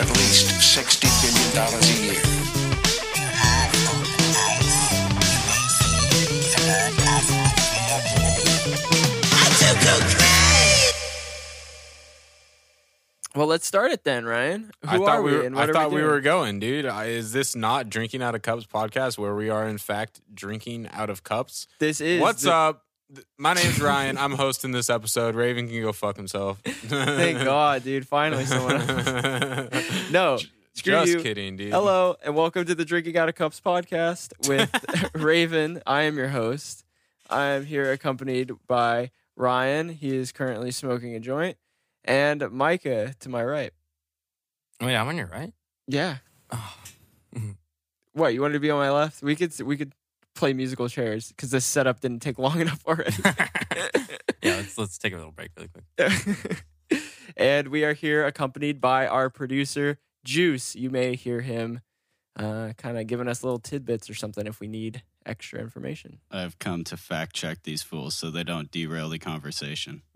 at least $60 billion a year. Well, let's start it then, Ryan. Who I thought are we we, were, and what I are thought we, we, were going, dude. I, is this not drinking out of cups podcast where we are in fact drinking out of cups? This is What's the- up? Th- My name's Ryan. I'm hosting this episode. Raven can go fuck himself. Thank God, dude. Finally, someone. no, screw Just you. kidding, dude. Hello, and welcome to the Drinking Out of Cups podcast with Raven. I am your host. I am here accompanied by Ryan. He is currently smoking a joint, and Micah to my right. Oh, Wait, I'm on your right. Yeah. Oh. What you wanted to be on my left? We could we could play musical chairs because this setup didn't take long enough already. yeah, let's let's take a little break really quick. and we are here accompanied by our producer Juice. You may hear him uh, kind of giving us little tidbits or something if we need extra information. I've come to fact check these fools so they don't derail the conversation.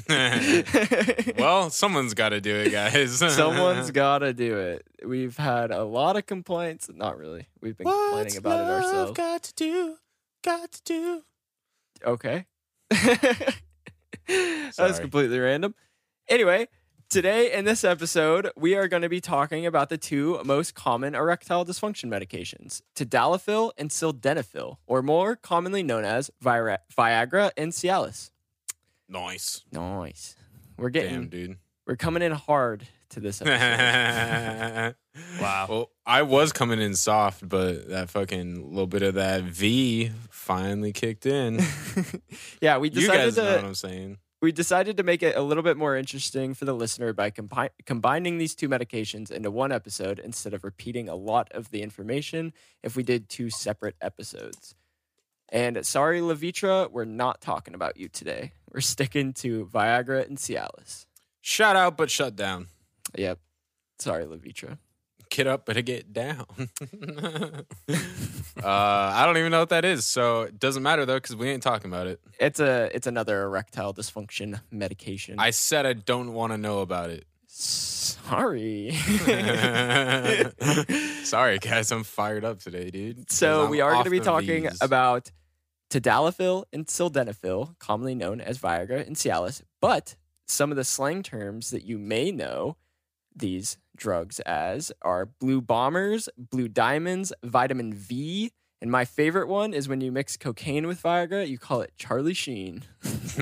well, someone's got to do it, guys. Someone's got to do it. We've had a lot of complaints. Not really. We've been complaining about it ourselves. Got to do, got to do. Okay. that was completely random. Anyway, today in this episode, we are going to be talking about the two most common erectile dysfunction medications, tadalafil and sildenafil, or more commonly known as Vira- Viagra and Cialis. Nice. Nice. We're getting Damn, dude. we're coming in hard to this episode. Wow. Well, I was coming in soft, but that fucking little bit of that V finally kicked in. yeah, we you decided guys to know what I'm saying. We decided to make it a little bit more interesting for the listener by compi- combining these two medications into one episode instead of repeating a lot of the information if we did two separate episodes. And sorry, Levitra, we're not talking about you today. We're sticking to Viagra and Cialis. Shout out, but shut down. Yep. Sorry, Levitra. Get up, but to get down. uh, I don't even know what that is, so it doesn't matter though, because we ain't talking about it. It's a it's another erectile dysfunction medication. I said I don't want to know about it. sorry. Sorry, guys, I'm fired up today, dude. So we are going to be talking Vs. about tadalafil and sildenafil, commonly known as Viagra and Cialis. But some of the slang terms that you may know these drugs as are blue bombers, blue diamonds, vitamin V, and my favorite one is when you mix cocaine with Viagra, you call it Charlie Sheen.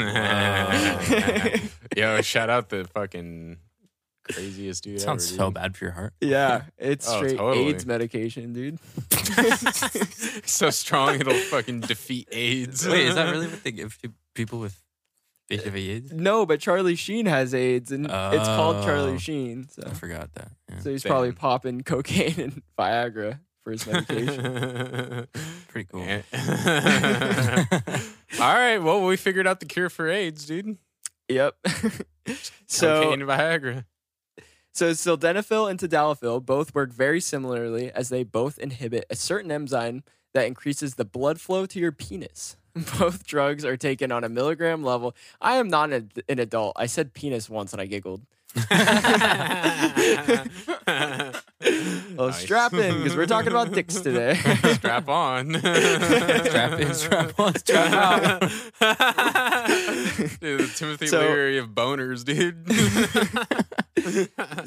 Yo, shout out the fucking craziest dude. Sounds ever, so dude. bad for your heart. Yeah, it's Oh, straight totally. AIDS medication, dude. so strong it'll fucking defeat AIDS. Wait, is that really what they give to people with HIV AIDS? Uh, no, but Charlie Sheen has AIDS, and it's called Charlie Oh. Sheen. So. I forgot that. Yeah. So he's probably Damn. popping cocaine and Viagra for his medication. Pretty cool. Yeah. All right, well, we figured out the cure for AIDS, dude. yep. so Cocaine and Viagra. so sildenafil and tadalafil both work very similarly as they both inhibit a certain enzyme that increases the blood flow to your penis. Both drugs are taken on a milligram level. I am not an, an adult. I said penis once and I giggled. Well, Nice. strap in because we're talking about dicks today. strap on. Strap in, strap on, strap out. dude, the Timothy So- Leary of boners, dude.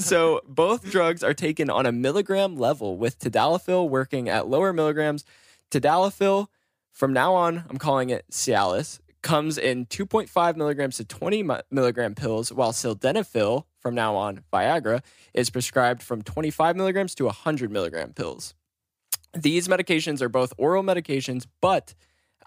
so both drugs are taken on a milligram level with tadalafil working at lower milligrams tadalafil from now on i'm calling it cialis. Comes in 2.5 milligrams to 20 milligram pills while sildenafil from now on viagra is prescribed from 25 milligrams to 100 milligram pills. These medications are both oral medications but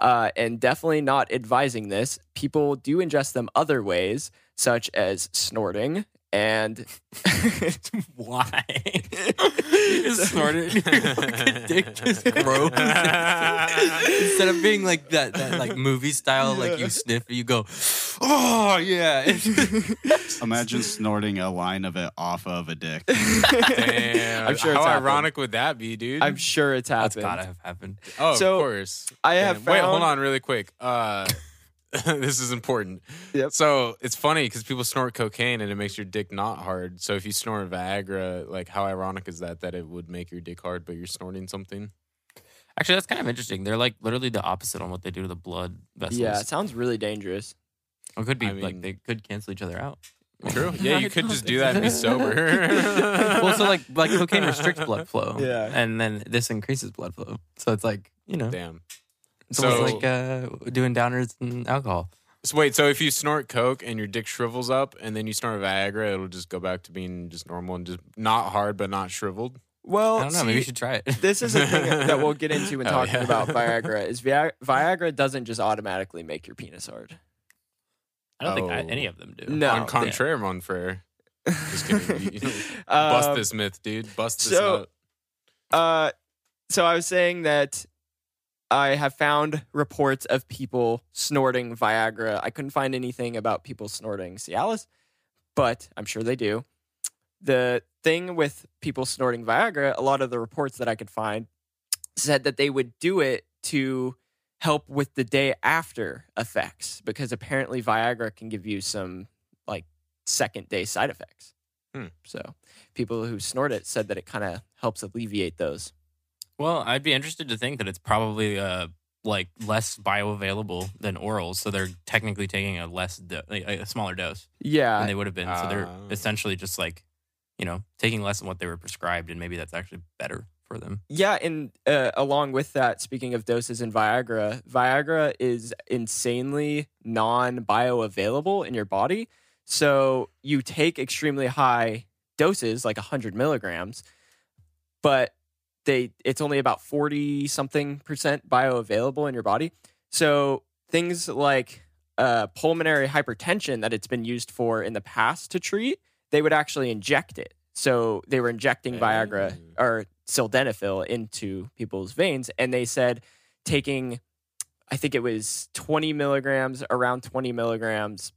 uh, and definitely not advising this people do ingest them other ways such as snorting and Why? you just snorted. Your dick just grows. Instead of being like that, that like movie style, like you sniff, you go, oh yeah. Imagine snorting a line of it off of a dick. Damn. I'm sure How it's happened. ironic would that be, dude? I'm sure it's That's happened. gotta have happened. oh, so, of course. I have Damn. Wait, hold on really quick. Uh, this is important. Yep. So it's funny because people snort cocaine and it makes your dick not hard. So if you snort Viagra, like how ironic is that that it would make your dick hard, but you're snorting something? Actually, that's kind of interesting. They're like literally the opposite on what they do to the blood vessels. Yeah, it sounds really dangerous. Or it could be I mean- like they could cancel each other out. True. Yeah, you could just do that and be sober. well, so like like cocaine restricts blood flow. Yeah. and then this increases blood flow. So it's like you know, Damn. It's So- almost like uh, doing downers and alcohol. So wait, so if you snort coke and your dick shrivels up, and then you snort Viagra, it'll just go back to being just normal and just not hard but not shriveled. Well, I don't know. see, Maybe you should try it. this is a thing that we'll get into when Oh, talking yeah. about Viagra. Is Via- Viagra doesn't just automatically make your penis hard. I don't think I, Oh. any of them do. No. On contraire, mon frere. Just kidding. Bust Um, this myth, dude. Bust this so- nut. Uh, so I was saying that I have found reports of people snorting Viagra. I couldn't find anything about people snorting Cialis, but I'm sure they do. The thing with people snorting Viagra, a lot of the reports that I could find said that they would do it to help with the day after effects because apparently Viagra can give you some like second day side effects. Hmm. So people who snort it said that it kind of helps alleviate those. Well, I'd be interested to think that it's probably uh like less bioavailable than orals, so they're technically taking a less do- a a smaller dose Yeah, than they would have been. so they're Ah. essentially just like you know taking less than what they were prescribed, and maybe that's actually better for them. Yeah, and uh, along with that, speaking of doses in Viagra, Viagra is insanely non bioavailable in your body. So you take extremely high doses, like 100 milligrams, but they it's only about 40 something percent bioavailable in your body. So things like uh, pulmonary hypertension that it's been used for in the past to treat, they would actually inject it. So they were injecting Viagra Oh. or sildenafil into people's veins, and they said taking, I think it was 20 milligrams, around 20 milligrams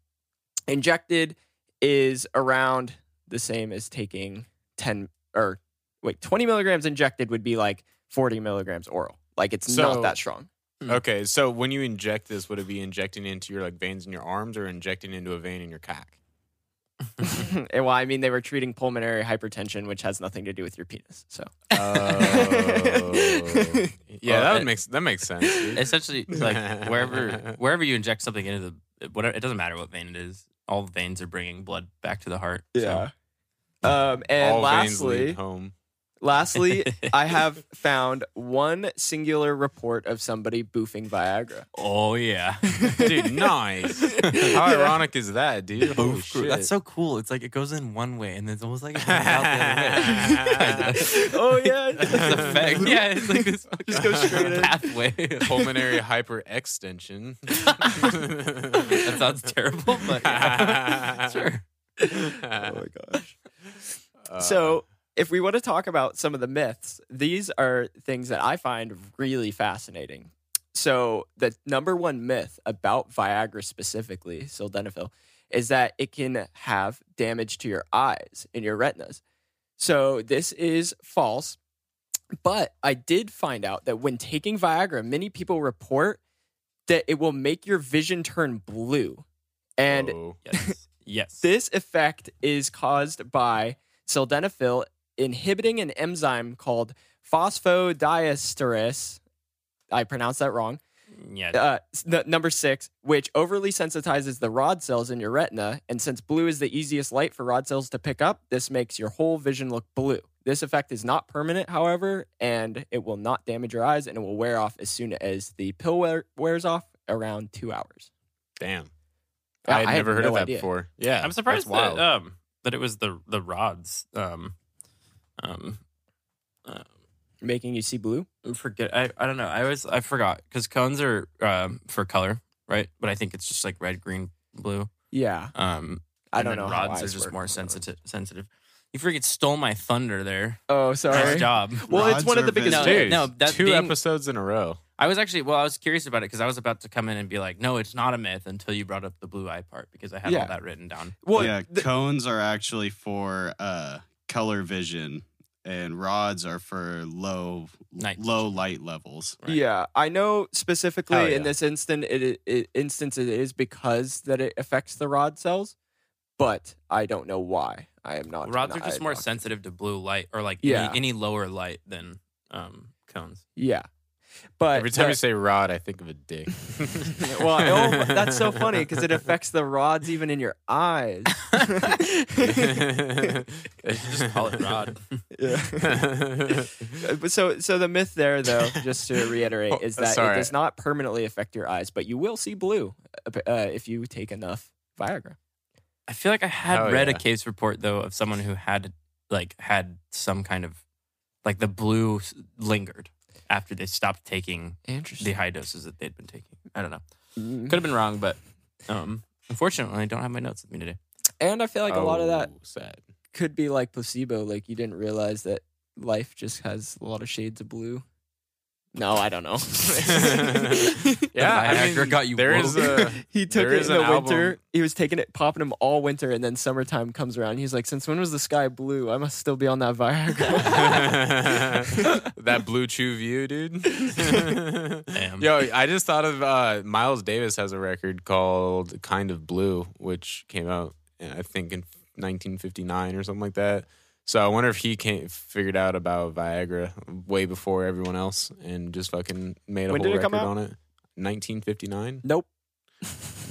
injected is around the same as taking 10 or wait, 20 milligrams injected would be like 40 milligrams oral. Like it's So- not that strong. Okay, so when you inject this, would it be injecting into your like veins in your arms or injecting into a vein in your cock? well, I mean, they were treating pulmonary hypertension, which has nothing to do with your penis. So, Oh. yeah, Well, that it- would make that makes sense. dude. Essentially, like wherever wherever you inject something into the whatever, it doesn't matter what vein it is. All veins are bringing blood back to the heart. so- Um, and All veins lastly, lead home. Lastly, I have found one singular report of somebody boofing Viagra. oh yeah. Dude, nice. How ironic is that, dude? Holy Oof, shit. That's so cool. It's like it goes in one way and then it's almost like it comes out the other way. Oh yeah, It's effect. Yeah, it's like this Just go straight in. pathway. pulmonary hyperextension. that sounds terrible, but yeah. sure. oh my gosh. Uh, so, if we want to talk about some of the myths, these are things that I find really fascinating. So, the number one myth about Viagra specifically, sildenafil, is that it can have damage to your eyes and your retinas. So, this is false. But I did find out that when taking Viagra, many people report that it will make your vision turn blue. And Oh. Yes. Yes. this effect is caused by sildenafil inhibiting an enzyme called phosphodiesterase. I pronounced that wrong. yeah. Uh, s- n- number six, which overly sensitizes the rod cells in your retina. And since blue is the easiest light for rod cells to pick up, this makes your whole vision look blue. This effect is not permanent, however, and it will not damage your eyes and it will wear off as soon as the pill wear- wears off around two hours. Damn. Yeah, I had I had never heard no of that idea. before. Yeah. I'm surprised that's that um that it was the the rods um um uh, Making you see blue? forget I, I don't know I always I forgot because cones are um for color right but I think it's just like red green blue Yeah. um I don't then know. how rods are just work. more sensitive sensitive you freaking stole my thunder there Oh, sorry. nice job Well, it's one of the biggest. No, Dude, no, that two being- episodes in a row. I was actually well I was curious about it because I was about to come in and be like no it's not a myth until you brought up the blue eye part because I had Yeah. all that written down Well, yeah, the- cones are actually for uh, color vision, and rods are for low Night low light levels. Right. Yeah, I know specifically Hell in this instant it, it instance it is because that it affects the rod cells, but I don't know why. I am not. Rods are just eye more sensitive to blue light or like Yeah. any, any lower light than um, cones. Yeah, but Every time the- you say rod, I think of a dick. well, oh, that's so funny because it affects the rods even in your eyes. Just call it rod. yeah. So, so the myth there, though, just to reiterate, is that Sorry. it does not permanently affect your eyes, but you will see blue uh, uh, if you take enough Viagra. I feel like I had Hell read a case report though of someone who had like had some kind of like the blue lingered after they stopped taking the high doses that they'd been taking. I don't know. Mm. Could have been wrong, but um, unfortunately, I don't have my notes with me today. And I feel like a lot of that Oh, sad. could be like placebo. Like you didn't realize that life just has a lot of shades of blue. No, I don't know. Yeah, I Viagra mean, got you there woke. is a he took There it is in the winter. album- He was taking it, popping them all winter, and then summertime comes around. He's like, "Since when was the sky blue? I must still be on that Viagra." that blue chew view, dude. Damn. Yo, I just thought of uh, Miles Davis has a record called "Kind of Blue," which came out, I think, in 1959 or something like that. So I wonder if he came figured out about Viagra way before everyone else and just fucking made a When whole did it come record on it. 1959. nope.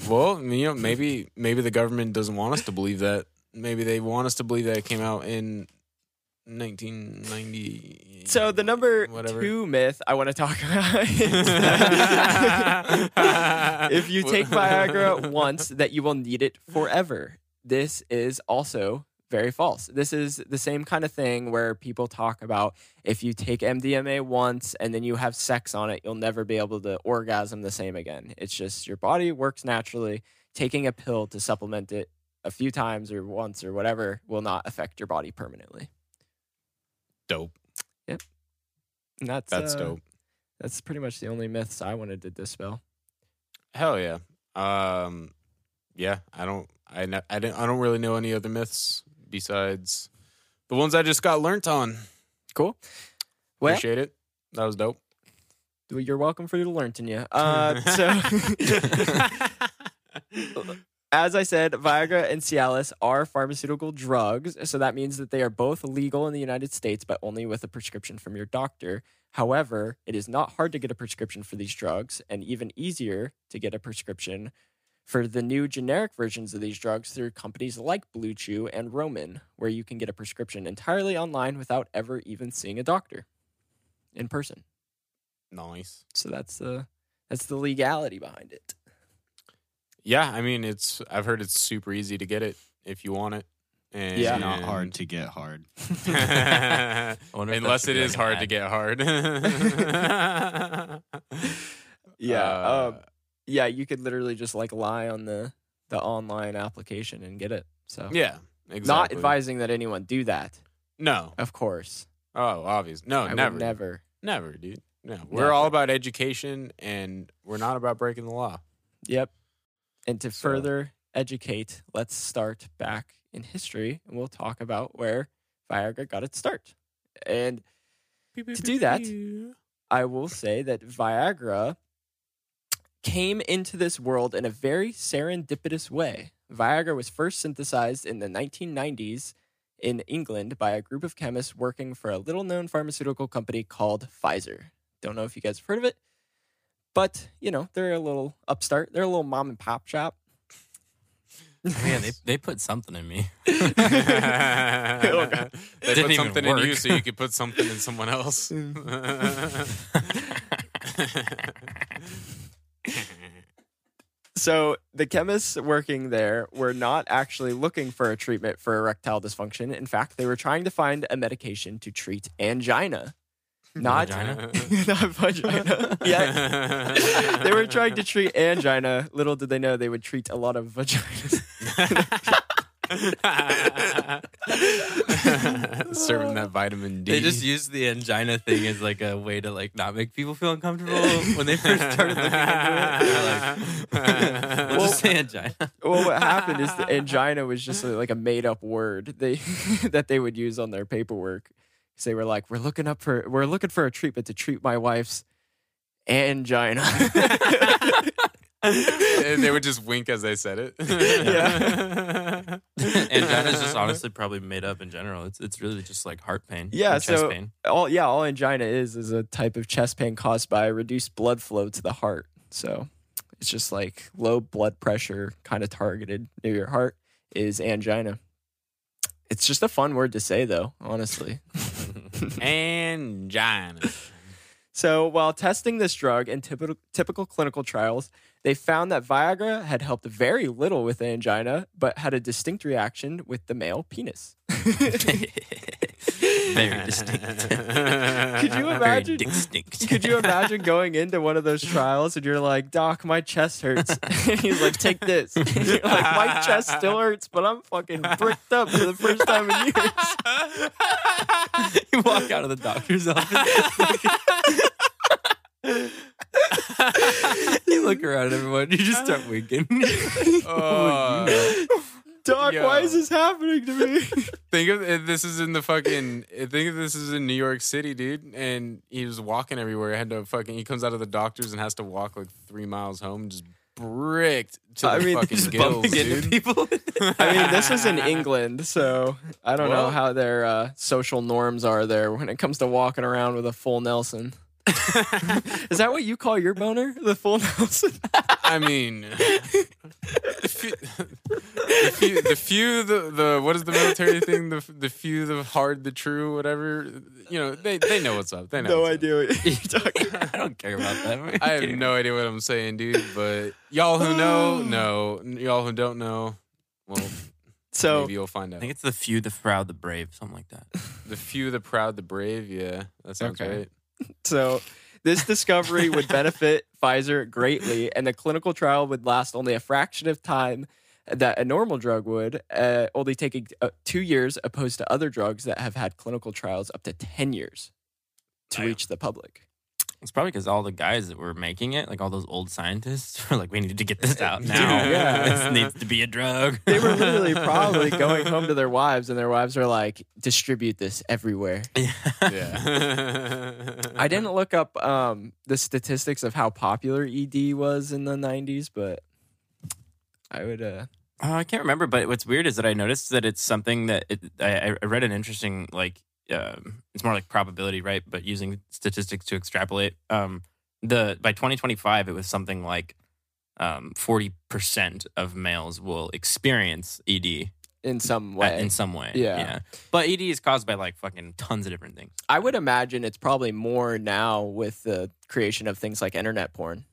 Well, you know, maybe maybe the government doesn't want us to believe that. Maybe they want us to believe that it came out in 1990. So the number Whatever. two myth I want to talk about is if you take Viagra once, that you will need it forever. This is also very false. This is the same kind of thing where people talk about if you take MDMA once and then you have sex on it, you'll never be able to orgasm the same again. It's just your body works naturally. Taking a pill to supplement it a few times or once or whatever will not affect your body permanently. dope. And that's That's uh, dope. That's pretty much the only myths I wanted to dispel. Hell yeah. Um, yeah. I don't. I. I don't. I don't really know any other myths besides the ones I just got learnt on. Cool. Well, Appreciate it. That was dope. you're welcome for learning you. Uh, so, as I said, Viagra and Cialis are pharmaceutical drugs. So that means that they are both legal in the United States, but only with a prescription from your doctor. However, it is not hard to get a prescription for these drugs, and even easier to get a prescription for the new generic versions of these drugs through companies like Blue Chew and Roman, where you can get a prescription entirely online without ever even seeing a doctor in person. nice. So that's the that's the legality behind it. Yeah. I mean, it's. I've heard it's super easy to get it if you want it. And Yeah. Not hard to get hard. I wonder if Unless it is should it be is like an hard to get hard. Yeah, Uh, um, yeah, you could literally just like lie on the the online application and get it. So yeah. Exactly. not advising that anyone do that, No. of course. Oh, obvious. No, I never. never. Never, dude. No. We're Never. all about education and we're not about breaking the law. Yep. And to So- further educate, let's start back in history, and we'll talk about where Viagra got its start. And To do that, I will say that Viagra came into this world in a very serendipitous way. Viagra was first synthesized in the 1990s in England by a group of chemists working for a little known pharmaceutical company called Pfizer. Don't know if you guys have heard of it, but you know, they're a little upstart. They're a little mom and pop shop. Man, they, they put something in me. they Didn't put something in you so you could put something in someone else. So the chemists working there were not actually looking for a treatment for erectile dysfunction. In fact, they were trying to find a medication to treat angina. Not Vagina? not vagina. yeah. They were trying to treat angina. Little did they know they would treat a lot of vaginas. Serving that vitamin D. They just used the angina thing as like a way to like not make people feel uncomfortable when they first started looking into it. Like, we'll just say angina. well, what happened is the angina was just like a made up word they that they would use on their paperwork. 'Cause they were like, "We're looking up for we're looking for a treatment to treat my wife's angina." And they would just wink as they said it. Yeah. Angina's just honestly probably made up in general. It's it's really just like heart pain. Yeah, and chest so- pain. all yeah, all angina is is a type of chest pain caused by reduced blood flow to the heart. So it's just like low blood pressure, kind of targeted near your heart, is angina. It's just a fun word to say, though. Honestly. Angina. So while testing this drug in typical typical clinical trials, they found that Viagra had helped very little with angina, but had a distinct reaction with the male penis. Very distinct. Could you Very imagine? distinct. Could you imagine going into one of those trials and you're like, Doc, my chest hurts. He's like, take this. You're like, my chest still hurts, but I'm fucking bricked up for the first time in years. you walk out of the doctor's office. you look around at everyone. You just start winking. Oh, Doc, Yo. why is this happening to me? think of if this is in the fucking. Think if this is in New York City, dude, and he was walking everywhere. Had to fucking. He comes out of the doctor's and has to walk like three miles home, just bricked to the I mean, fucking gills, bumping into dude. people. I mean, this is in England, so I don't know how their uh, social norms are there when it comes to walking around with a full Nelson. is that what you call your boner? The full Nelson? I mean, the few, the few, the few, the, the what is the military thing? The the few, the hard, the true, whatever. You know, they they know what's up. They know. no what's up. idea what you're talking I don't care about that. I have no idea what I'm saying, dude. But y'all who know, know. Y'all who don't know, well, So maybe you'll find out. I think it's the few, the proud, the brave, something like that. The few, the proud, the brave. Yeah, that sounds Okay. right. So this discovery would benefit Pfizer greatly, and the clinical trial would last only a fraction of time that a normal drug would, uh, only taking uh, two years, opposed to other drugs that have had clinical trials up to ten years to reach the public. It's probably because all the guys that were making it, like all those old scientists, were like, "We need to get this out now. yeah. this needs to be a drug." They were literally probably going home to their wives, and their wives are like, "Distribute this everywhere." Yeah. I didn't look up um, the statistics of how popular ED was in the '90s, but I would. Uh, Oh, I can't remember, but what's weird is that I noticed that it's something that it, I, I read an interesting like um, it's more like probability, right? But using statistics to extrapolate. Um, the by 2025, it was something like um, 40% of males will experience ED in some way, in some way. Yeah. but ED is caused by like fucking tons of different things. I would imagine it's probably more now with the creation of things like internet porn.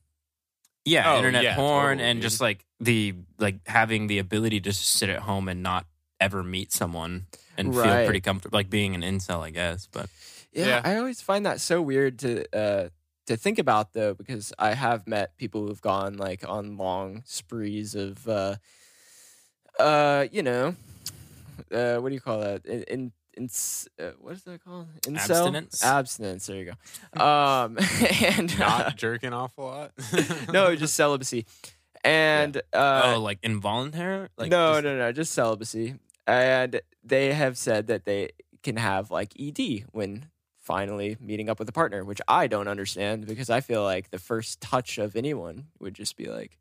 Yeah, Oh, internet yeah, porn totally, and just like the like having the ability to just sit at home and not ever meet someone and feel pretty comfortable, like being an incel, I guess. But Yeah, Yeah. I always find that so weird to uh, to think about though, because I have met people who've gone like on long sprees of, uh, uh, you know, uh, what do you call that? In, in, in uh, what is that called? Incel? Abstinence? Abstinence. There you go. Um, and Not jerking off a lot. no, just celibacy. And uh, oh, like involuntary? Like no, just- no, no, just celibacy. And they have said that they can have like ED when finally meeting up with a partner, which I don't understand because I feel like the first touch of anyone would just be like,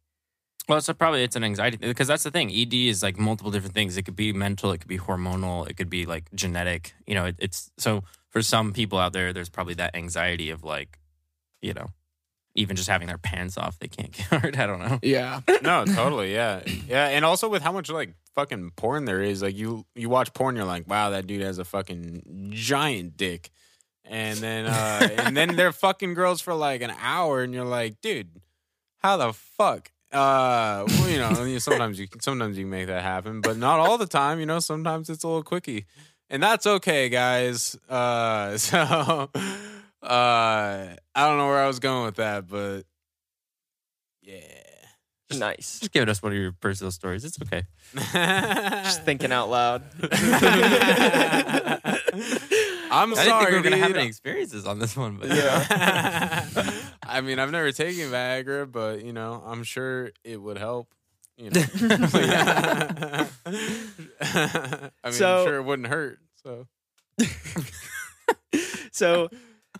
Well, so probably it's an anxiety because that's the thing. ED is like multiple different things. It could be mental, it could be hormonal, it could be like genetic. You know, it, it's so for some people out there, there's probably that anxiety of like, you know, even just having their pants off, they can't get hard. I don't know. yeah, no, totally, yeah, yeah, and also with how much like fucking porn there is, like you you watch porn, you're like, wow, that dude has a fucking giant dick, and then uh and then they're fucking girls for like an hour, and you're like, dude, how the fuck? Uh, well, you know, sometimes you sometimes you can make that happen, but not all the time. You know, sometimes it's a little quickie, and that's okay, guys. Uh, so uh, I don't know where I was going with that, but yeah. nice. Just giving us one of your personal stories. It's okay. Just thinking out loud. I'm I didn't sorry, think we were gonna have any experiences on this one, but yeah. I mean, I've never taken Viagra, but you know, I'm sure it would help. You know, I mean, So- I'm sure it wouldn't hurt. So so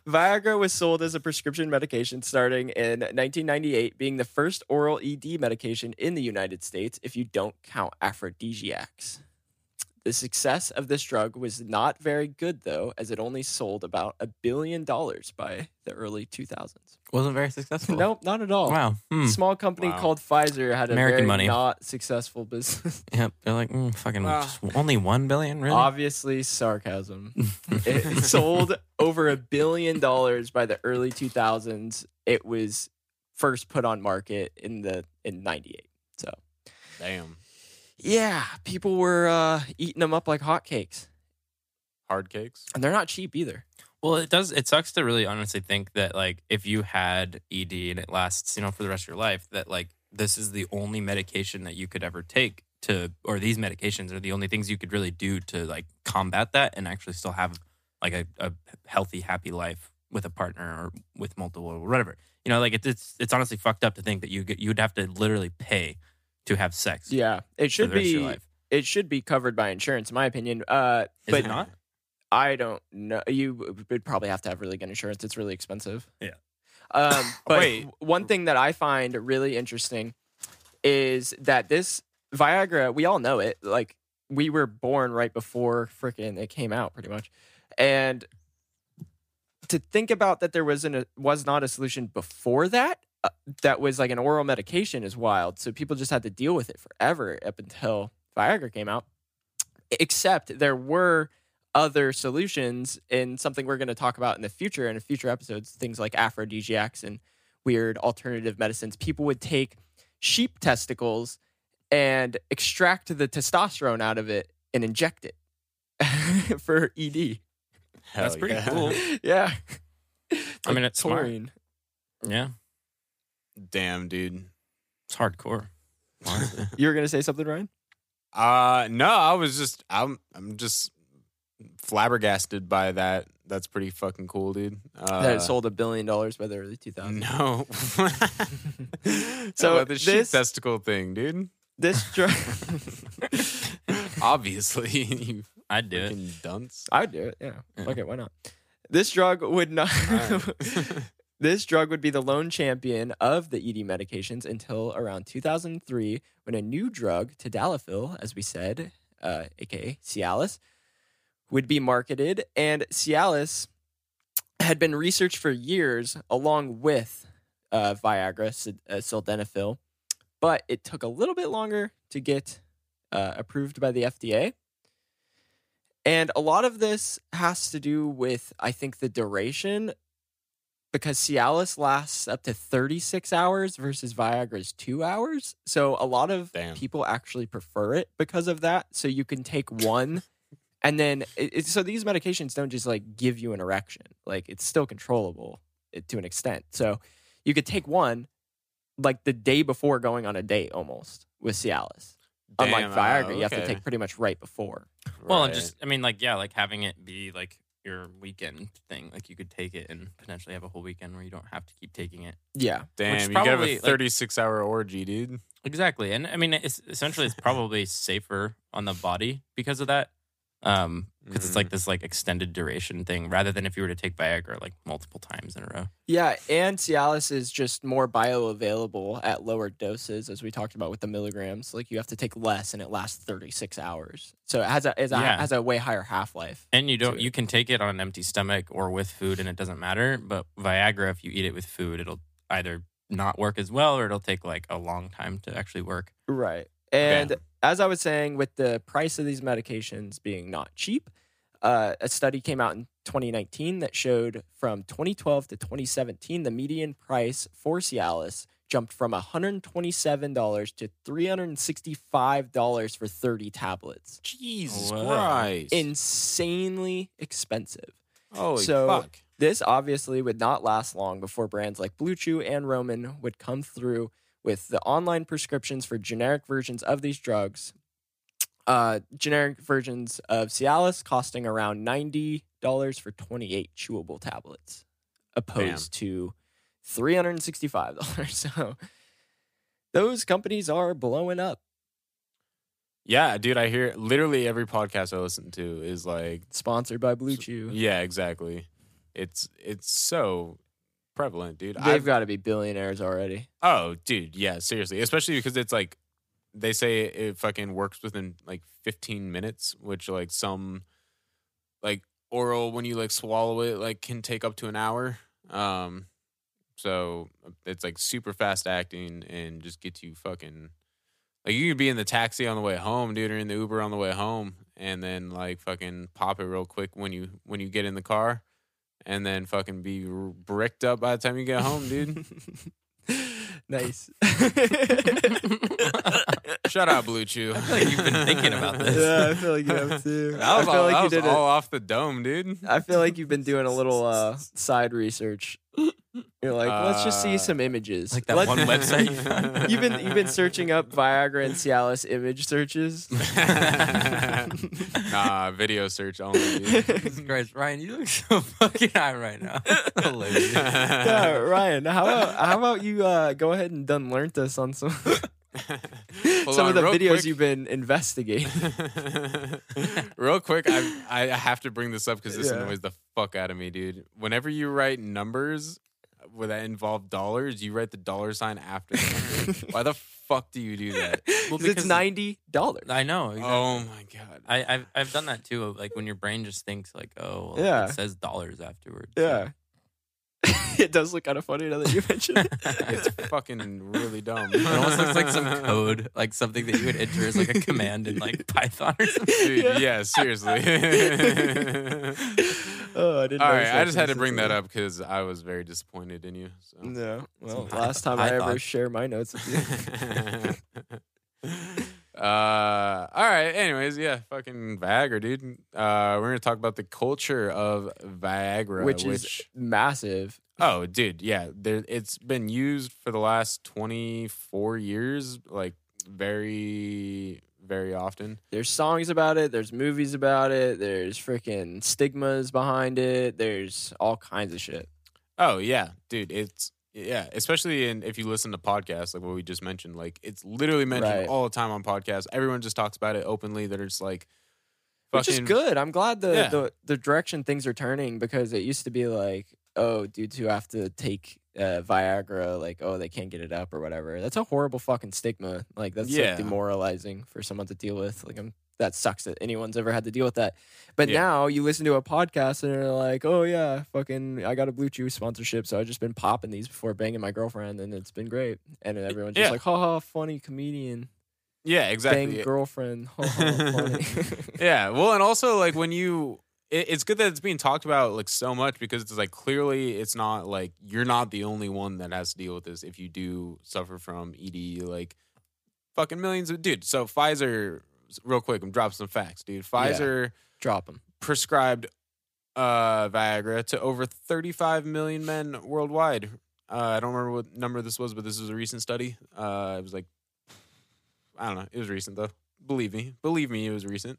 Viagra was sold as a prescription medication starting in 1998, being the first oral ED medication in the United States if you don't count aphrodisiacs. The success of this drug was not very good, though, as it only sold about a billion dollars by the early 2000s. Wasn't very successful. Nope, not at all. Wow. Hmm. Small company Wow. called Pfizer had a American very money. not successful business. Yep. They're like, mm, fucking Wow. just only one billion, really? Obviously, sarcasm. it, it sold over a billion dollars by the early 2000s. It was first put on market in the in 98. So, Damn. Yeah, people were uh, eating them up like hotcakes. Hard cakes. And they're not cheap either. Well, it does. It sucks to really honestly think that like if you had ED and it lasts, you know, for the rest of your life, that like this is the only medication that you could ever take to, or these medications are the only things you could really do to like combat that and actually still have like a, a healthy, happy life with a partner or with multiple or whatever. You know, like it's it's it's honestly fucked up to think that you get, you'd have to literally pay to have sex. Yeah, it should the rest of your be it should be covered by insurance, in my opinion. Uh, Is but it not? I don't know. You would probably have to have really good insurance. It's really expensive. Yeah. Um, but Wait. one thing that I find really interesting is that this Viagra, we all know it. Like we were born right before freaking it came out, pretty much. And to think about that there wasn't a, was not a solution before that Uh, that was like an oral medication is wild. So people just had to deal with it forever up until Viagra came out. Except there were other solutions in something we're going to talk about in the future in future episodes, things like aphrodisiacs and weird alternative medicines. People would take sheep testicles and extract the testosterone out of it and inject it for ED. Hell That's pretty yeah. cool. Yeah. I mean, it's smart. Yeah, Damn, dude. it's hardcore. Honestly. You were going to say something, Ryan? Uh no, I was just I'm I'm just flabbergasted by that. That's pretty fucking cool, dude. Uh, that it sold a billion dollars by the early 2000s. No. So so the sheep this- testicle thing, dude. This drug. Obviously, you I'd do it. fucking dunce. I would do it. Yeah. Yeah. Okay, why not? This drug would not. Alright. This drug would be the lone champion of the ED medications until around 2003, when a new drug, tadalafil, as we said, uh, aka Cialis, would be marketed, and Cialis had been researched for years along with uh, Viagra, uh, sildenafil, but it took a little bit longer to get uh, approved by the FDA. And a lot of this has to do with, I think, the duration because Cialis lasts up to 36 hours versus Viagra's two hours. So a lot of Damn. people actually prefer it because of that. So you can take one. And then, it, it- so these medications don't just like give you an erection, like it's still controllable eh, to an extent. So you could take one like the day before going on a date almost with Cialis. Unlike Damn, uh, Viagra, you have to take pretty much right before. Well, and Right. just I mean, like yeah, like having it be like your weekend thing. Like you could take it and potentially have a whole weekend where you don't have to keep taking it. Yeah. damn, which you could have probably, a like- 36 hour orgy, dude. Exactly, and I mean, it's essentially it's probably safer on the body because of that. Um, because it's like this like extended duration thing rather than if you were to take Viagra like multiple times in a row. Yeah, and Cialis is just more bioavailable at lower doses, as we talked about with the milligrams. Like you have to take less, and it lasts thirty six hours. So it has a, it Yeah. has a way higher half life. And you don't you can take it on an empty stomach or with food and it doesn't matter. But Viagra, if you eat it with food, it'll either not work as well or it'll take like a long time to actually work. Right. And as I was saying, with the price of these medications being not cheap, uh, a study came out in 2019 that showed from 2012 to 2017, the median price for Cialis jumped from $127 to $365 for 30 tablets. Jesus Whoa. Christ. Insanely expensive. Holy so- fuck. This obviously would not last long before brands like Blue Chew and Roman would come through with the online prescriptions for generic versions of these drugs. Uh, generic versions of Cialis costing around ninety dollars for twenty eight chewable tablets, opposed to three hundred and sixty five dollars. So those companies are blowing up. Yeah, dude, I hear literally every podcast I listen to is like, Sponsored by Blue Chew. yeah, exactly. it's it's so prevalent, dude. They've I've- got to be billionaires already. Oh, dude, yeah, seriously. Especially because it's like they say it fucking works within like 15 minutes, which like some like oral when you like swallow it like can take up to an hour. Um so it's like super fast acting and just gets you fucking like you could be in the taxi on the way home, dude, or in the Uber on the way home and then like fucking pop it real quick when you when you get in the car and then fucking be bricked up by the time you get home, dude. nice. Shut up, Blue Chew. I feel like you've been thinking about this. yeah, I feel like you have too. I was, feel all, like that you was did all it. off the dome, dude. I feel like you've been doing a little uh, side research. You're like, let's just see Uh, some images. Like that Let's- one website you found. You've been you've been searching up Viagra and Cialis image searches. nah, video search only. Dude. Jesus Christ, Ryan, you look so fucking high right now. Hilarious. yeah, Ryan, how about how about you uh, go ahead and done learnt us on some Hold some on, of the real videos quick. you've been investigating. Real quick, I I have to bring this up because this Yeah. annoys the fuck out of me, dude. Whenever you write numbers where that involve dollars, you write the dollar sign after. Why the fuck do you do that? Well, 'Cause it's ninety dollars. I know. Exactly. Oh my god. I, I've I've done that too. Like when your brain just thinks like, oh, well, Yeah. it says dollars afterwards. Yeah. it does look kind of funny now that you mention it. It's fucking really dumb. It almost looks like some code, like something that you would enter as like a command in like Python or something. Dude, Yeah. yeah, seriously. oh, I didn't. All notice I just had to bring that up because I was very disappointed in you. So. No. Well, last time I ever share my notes with you. uh, all right. Anyways, yeah, fucking Viagra, dude. Uh, we're gonna talk about the culture of Viagra, which which, is massive. oh, dude, yeah, there. It's been used for the last twenty four years, like very, very often. There's songs about it. There's movies about it. There's freaking stigmas behind it. There's all kinds of shit. Oh yeah, dude. It's yeah, especially in if you listen to podcasts like what we just mentioned. Like it's literally mentioned Right. all the time on podcasts. Everyone just talks about it openly. They're just like, Which is good. I'm glad the, Yeah. the the direction things are turning because it used to be like, oh, dudes who have to take uh, Viagra, like, oh, they can't get it up or whatever. That's a horrible fucking stigma. Like that's like, demoralizing for someone to deal with. Like, I'm that sucks that anyone's ever had to deal with that. But Yeah. now you listen to a podcast and they're like, oh yeah, fucking, I got a Blue Chew sponsorship, so I've just been popping these before banging my girlfriend, and it's been great. And everyone's just Yeah. like, haha, funny comedian, Yeah, exactly. bang girlfriend, haha, yeah well and also like when you it, it's good that it's being talked about like so much because it's like clearly it's not like you're not the only one that has to deal with this if you do suffer from ed like fucking millions of dude so pfizer real quick i'm dropping some facts dude. Pfizer Drop them. prescribed uh viagra to over 35 million men worldwide. Uh, i don't remember what number this was but this was a recent study. Uh it was like i don't know. It was recent though. Believe me. Believe me it was recent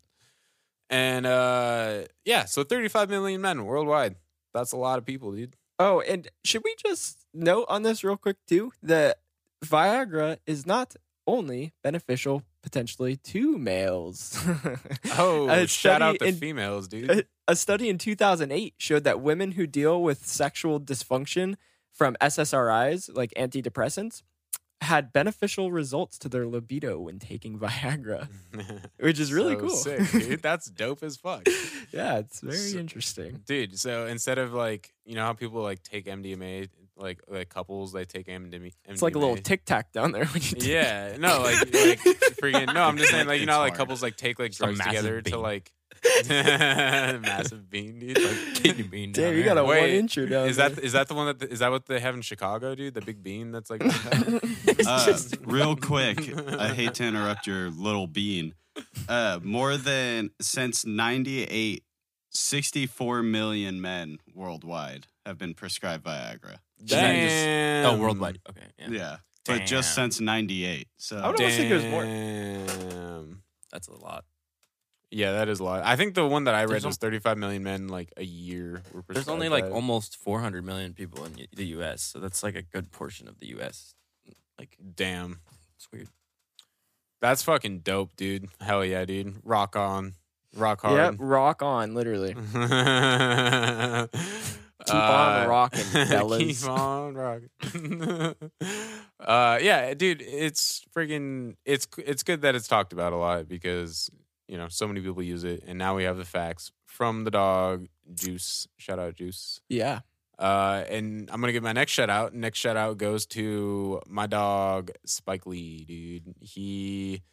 and uh yeah so 35 million men worldwide. That's a lot of people dude. Oh, and should we just note on this real quick too that Viagra is not only beneficial potentially to males. oh A shout out to in- females dude. a, a study in 2008 showed that women who deal with sexual dysfunction from SSRIs, like antidepressants, had beneficial results to their libido when taking Viagra, which is really So cool. sick, dude that's dope as fuck yeah, it's very So- interesting. dude so instead of like you know how people like take mdma like like couples they take MDMA. It's like a little tic tac down there when you Yeah, no, like like freaking no. I'm just saying, like you know, how, like couples like take like drugs together to like massive bean, dude. Like, Kidney bean. Damn, down you got a one Wait, incher down is there. that is that the one that is that what they have in Chicago, dude? The big bean that's like. Uh, real quick, I hate to interrupt your little bean. Uh, more than since 98, 64 million men worldwide have been prescribed Viagra. Damn. Oh, worldwide. Okay. Yeah. Yeah. But just since 98. So I would almost think it was more. Damn. That's a lot. Yeah, that is a lot. I think the one that I read There's was 35 million men like a year were. There's only like that. almost 400 million people in the U.S., so that's like a good portion of the U.S. Like damn. it's weird. That's fucking dope, dude. Hell yeah, dude. Rock on. Rock hard. Yep, rock on, literally. Keep on Uh, rocking, fellas. Keep on rocking. uh, yeah, dude, it's freaking. It's it's good that it's talked about a lot because you know so many people use it, and now we have the facts from the dog Juice. Shout out Juice. Yeah. Uh, and I'm gonna give my next shout out. Next shout out goes to my dog Spike Lee, dude. He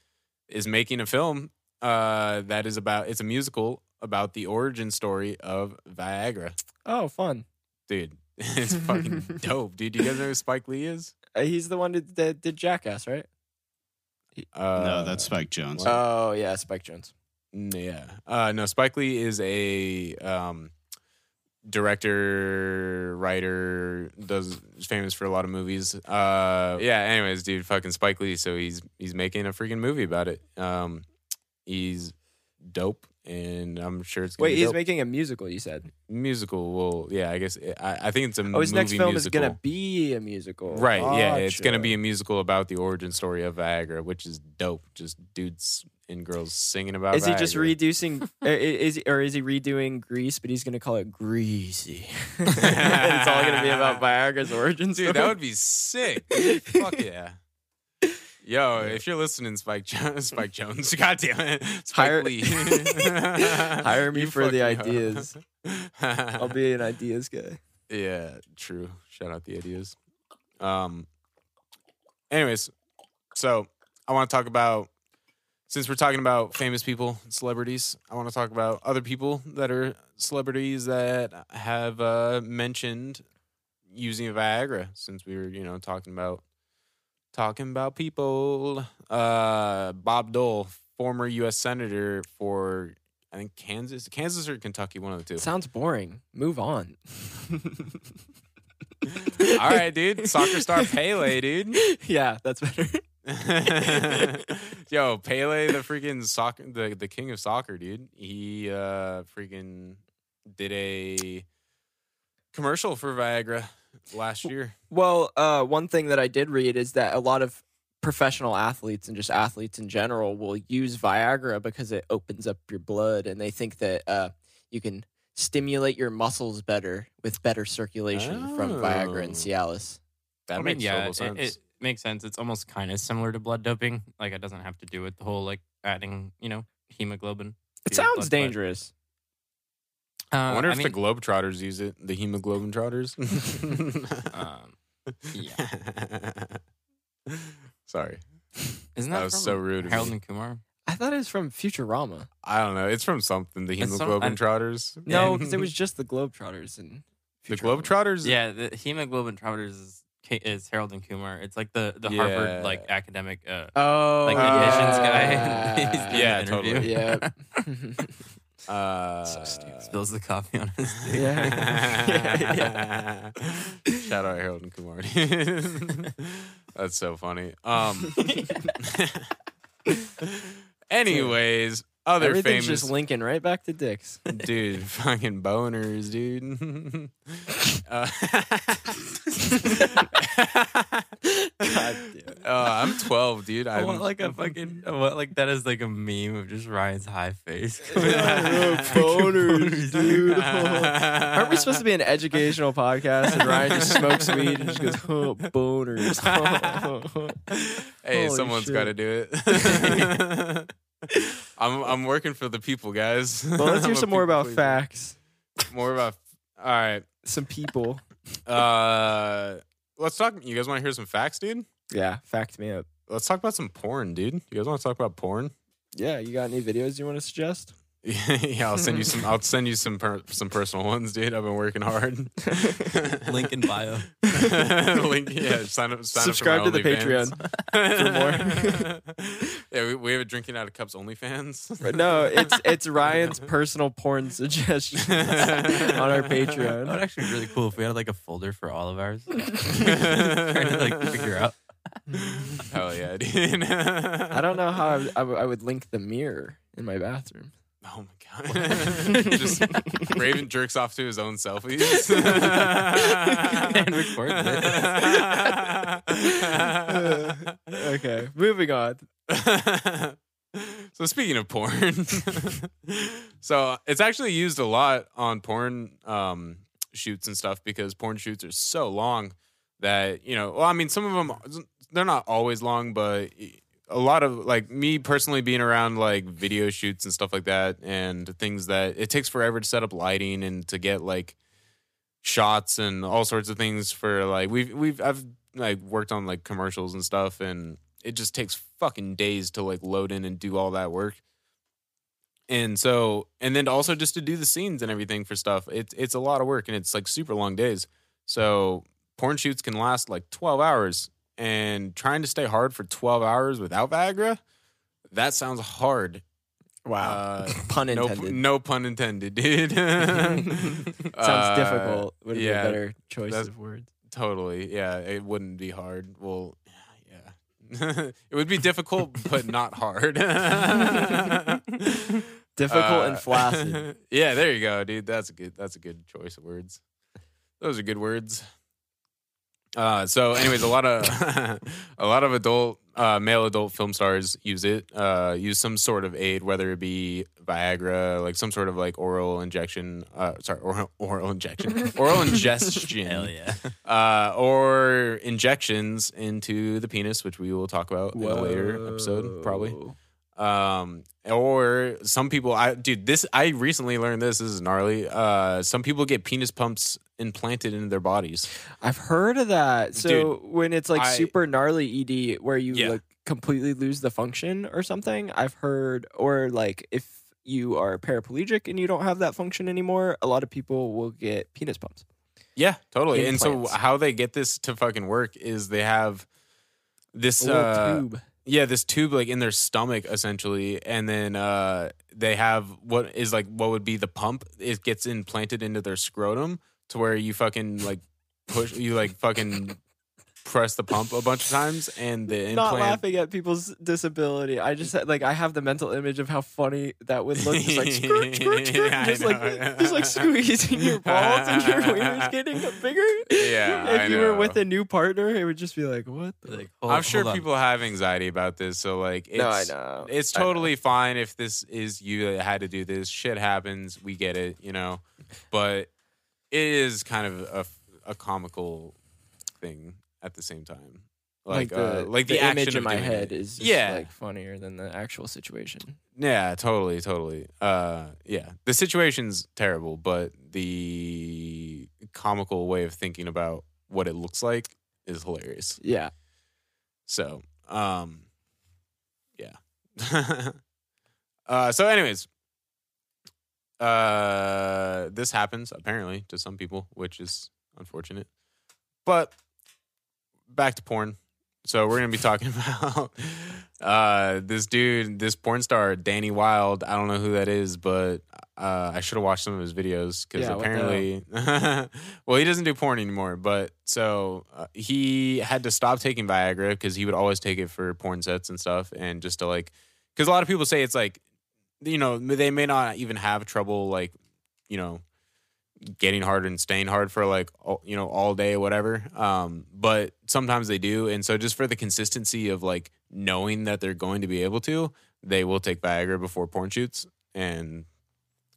is making a film uh, that is about. It's a musical about the origin story of Viagra, Oh, fun. dude. It's fucking dope, dude. Do you guys know who Spike Lee is? Uh, he's the one that that did Jackass, right? Uh, no, that's Spike Jonze. Oh yeah, Spike Jonze. Yeah. Uh, no, Spike Lee is a um, director, writer, does is famous for a lot of movies. Uh, yeah. Anyways, dude, fucking Spike Lee. So he's he's making a freaking movie about it. Um, he's dope, and I'm sure it's gonna Wait, be he's dope. making a musical. You said. musical. Well, yeah, I guess I, I think it's a Oh, his next film musical. is gonna be a musical. Right, yeah, it's gonna be a musical about the origin story of Viagra, which is dope. Just dudes and girls singing about. Is he just reducing? uh, is or is he redoing Grease? But he's gonna call it Greasy. it's all gonna be about Viagra's origin story. Dude, that would be sick. Fuck yeah. Yo, if you're listening, Spike Jonze, Spike Jonze, God damn it, Spike Hire- Lee, Hire me You for the ideas. I'll be an ideas guy. yeah, true. Shout out the ideas. Um. Anyways, so I want to talk about since we're talking about famous people, celebrities. I want to talk about other people that are celebrities that have uh, mentioned using Viagra. Since we were, you know, talking about talking about people. Uh, Bob Dole, former U.S. senator for I think Kansas, Kansas or Kentucky, one of the two. Sounds boring. Move on. All right, dude. Soccer star Pele, dude. yeah, that's better. Yo, Pele, the freaking soccer, the, the king of soccer, dude. He uh freaking did a commercial for Viagra last year. Well, uh, one thing that I did read is that a lot of professional athletes and just athletes in general will use Viagra because it opens up your blood, and they think that uh, you can stimulate your muscles better with better circulation from Viagra and Oh. Cialis. That I mean, makes yeah, total it, sense. it makes sense. It's almost kind of similar to blood doping. Like it doesn't have to do with the whole like adding, you know, hemoglobin. It to your sounds blood, but- dangerous. Uh, I wonder if mean, the Globetrotters use it, the hemoglobin trotters. um, yeah. Sorry. Isn't That that, was from so rude Harold and Kumar? I thought it was from Futurama. I don't know. It's from something, the It's some- hemoglobin I- trotters. No, because it was just the Globetrotters and the Futurama. Globetrotters? Yeah, the hemoglobin trotters is, is Harold and Kumar. It's like the the Yeah. Harvard like academic. Uh, Oh, like uh, admissions yeah. guy. He's Yeah, totally. Yeah. Uh, So stupid. Spills the coffee on his. Yeah. Shout out Harold and Kumar. That's so funny. Um. anyways, other Everything's famous just linking right back to dicks. dude, fucking boners, dude. uh, God damn. uh, I'm 12, dude. I I'm want like a fucking. I want like that is like a meme of just Ryan's high face. boners, dude. Aren't we supposed to be an educational podcast? And Ryan just smokes weed and just goes, oh, boners. Hey, Holy someone's shit. got to do it. I'm I'm working for the people, guys. well, let's hear some more about pleaser. facts. More about. All right. Some people. Uh, let's talk. You guys want to hear some facts, dude? Yeah, fact me up. Let's talk about some porn, dude. You guys want to talk about porn? Yeah, you got any videos you want to suggest? yeah, I'll send you some. I'll send you some per, some personal ones, dude. I've been working hard. Link in bio. Link, yeah. Sign up. Sign Subscribe up to for the Patreon for more. yeah, we, we have a drinking out of cups OnlyFans. No, it's it's Ryan's personal porn suggestions on our Patreon. That would actually be really cool if we had like a folder for all of ours. Trying to like figure out. Hell yeah, dude. I don't know how I I I would link the mirror in my bathroom. Oh my god! Just Raven jerks off to his own selfies And records okay, moving on. so speaking of porn, so it's actually used a lot on porn um, shoots and stuff because porn shoots are so long that you know. Well, I mean, some of them they're not always long, but a lot of like me personally being around like video shoots and stuff like that, and things that it takes forever to set up lighting and to get like shots and all sorts of things for like we've we've I've like worked on like commercials and stuff and it just takes fucking days to like load in and do all that work. And so and then also just to do the scenes and everything for stuff. It's it's a lot of work and it's like super long days. So porn shoots can last like 12 hours and trying to stay hard for 12 hours without Viagra, that sounds hard. Wow. Uh, Pun no, intended. no pun intended, dude. Sounds Uh, difficult. Would be yeah, a better choice of words. Totally. Yeah, it wouldn't be hard. Well, yeah. it would be difficult, but not hard. Difficult Uh, and flaccid. yeah, there you go, dude. That's a good that's a good choice of words. Those are good words. Uh, so anyways, a lot of a lot of adult uh, male adult film stars use it. Uh, use some sort of aid, whether it be Viagra, like some sort of like oral injection. Uh, sorry, oral, oral injection, oral ingestion Hell yeah. uh, or injections into the penis, which we will talk about in a later episode, probably. Um, or some people, I dude, this I recently learned this. This is gnarly. Uh, some people get penis pumps implanted into their bodies. I've heard of that. So Dude, when it's like I- super gnarly ED where you Yeah. like completely lose the function or something, I've heard or like if you are paraplegic and you don't have that function anymore, a lot of people will get penis pumps. Yeah, totally. And so how they get this to fucking work is they have this uh, tube. Yeah, this tube like in their stomach essentially, and then uh, they have what is like what would be the pump. It gets implanted into their scrotum to where you fucking like push, you like fucking press the pump a bunch of times, and the Not laughing at people's disability. I just had, like I have the mental image of how funny that would look. Just like skirt, skirt, skirt, I just like know. just like squeezing your balls and your wieners getting bigger. Yeah, if I you were with a new partner, it would just be like, what? The? Like, hold- I'm sure people have anxiety about this, so like, it's, no, I know. It's I know. totally fine if this is you that had to do this. Shit happens. We get it, you know. But it is kind of a, a comical thing at the same time. Like, the uh, like the, image in my head it. is just Yeah. like funnier than the actual situation. Yeah, totally, totally. Uh, yeah, the situation's terrible, but the comical way of thinking about what it looks like is hilarious. Yeah. So, um, yeah. uh, so, anyways, uh, this happens apparently to some people, which is unfortunate. But back to porn. So we're gonna be talking about uh, this dude, this porn star, Danny Wild. I don't know who that is, but uh, I should have watched some of his videos because Yeah, apparently, well, he doesn't do porn anymore. But so uh, he had to stop taking Viagra because he would always take it for porn sets and stuff, and just to like, because a lot of people say it's like, you know, they may not even have trouble like, you know, getting hard and staying hard for like you know all day or whatever. Um but sometimes they do. And so just for the consistency of like knowing that they're going to be able to they will take viagra before porn shoots. And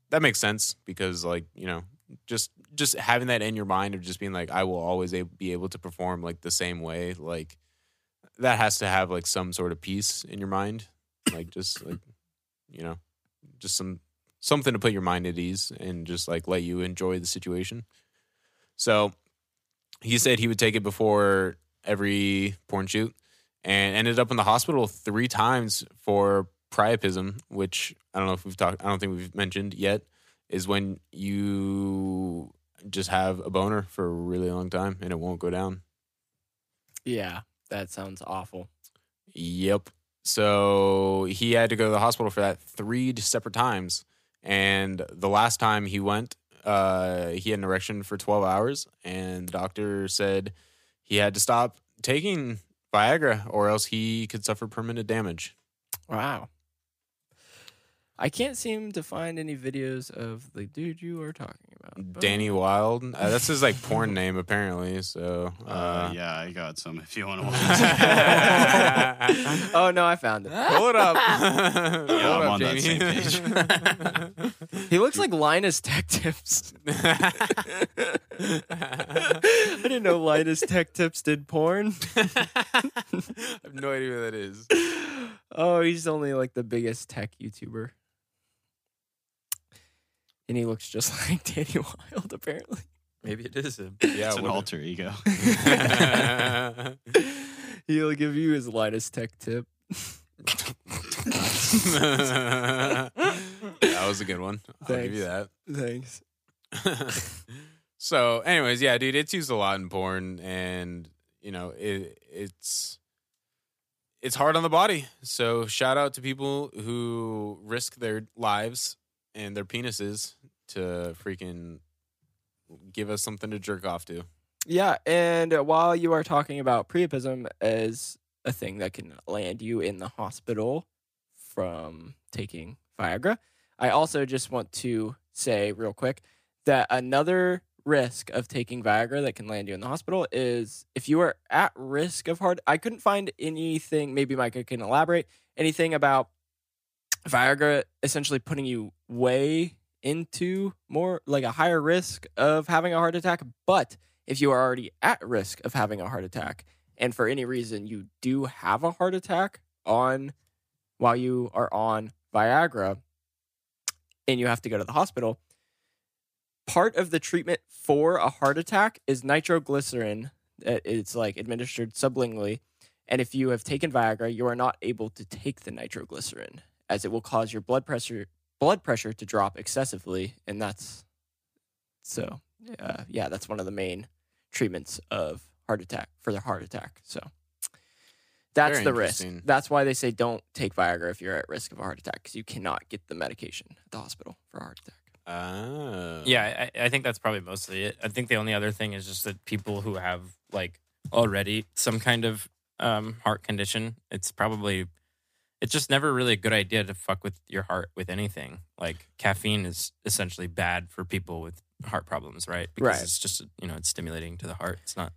that makes sense because like you know just just having that in your mind of just being like i will always be able to perform like the same way like that has to have like some sort of peace in your mind. Like just like you know just some something to put your mind at ease and just like let you enjoy the situation. So he said he would take it before every porn shoot and ended up in the hospital three times for priapism, which I don't know if we've talked, I don't think we've mentioned yet, is when you just have a boner for a really long time and it won't go down. Yeah. That sounds awful. Yep. So he had to go to the hospital for that three separate times. And the last time he went, uh, he had an erection for 12 hours. And the doctor said he had to stop taking Viagra or else he could suffer permanent damage. Wow. I can't seem to find any videos of the dude you are talking Danny Wild. Uh, that's his like porn name, apparently. So, Uh, uh, yeah, I got some if you want to watch. oh no, I found it. Pull it up. Yeah, Pull I'm up, on that same Jamie. He looks like Linus Tech Tips. I didn't know Linus Tech Tips did porn. I have no idea who that is. Oh, he's only like the biggest tech YouTuber. And he looks just like Danny Wild, apparently. Maybe it is him. Yeah, it's an alter ego. He'll give you his Linus Tech tip. that was a good one. I'll give you that. Thanks. so, anyways, yeah, dude, it's used a lot in porn, and you know, it, it's it's hard on the body. So, shout out to people who risk their lives and their penises to freaking give us something to jerk off to. Yeah, and uh, while you are talking about priapism as a thing that can land you in the hospital from taking Viagra, I also just want to say real quick that another risk of taking Viagra that can land you in the hospital is if you are at risk of heart. I couldn't find anything. Maybe Micah can elaborate anything about Viagra essentially putting you way into more like a higher risk of having a heart attack, but if you are already at risk of having a heart attack and for any reason you do have a heart attack on while you are on Viagra and you have to go to the hospital, part of the treatment for a heart attack is nitroglycerin. It's like administered sublingually. And if you have taken Viagra, you are not able to take the nitroglycerin as it will cause your blood pressure blood pressure to drop excessively and that's so uh, yeah, that's one of the main treatments of heart attack for the heart attack. So that's Very the risk. That's why they say don't take Viagra if you're at risk of a heart attack because you cannot get the medication at the hospital for a heart attack. Ah. Yeah, I, I think that's probably mostly it. I think the only other thing is just that people who have like already some kind of um, heart condition, it's probably it's just never really a good idea to fuck with your heart with anything. Like caffeine is essentially bad for people with heart problems, right? Because Right. it's just you know it's stimulating to the heart. It's not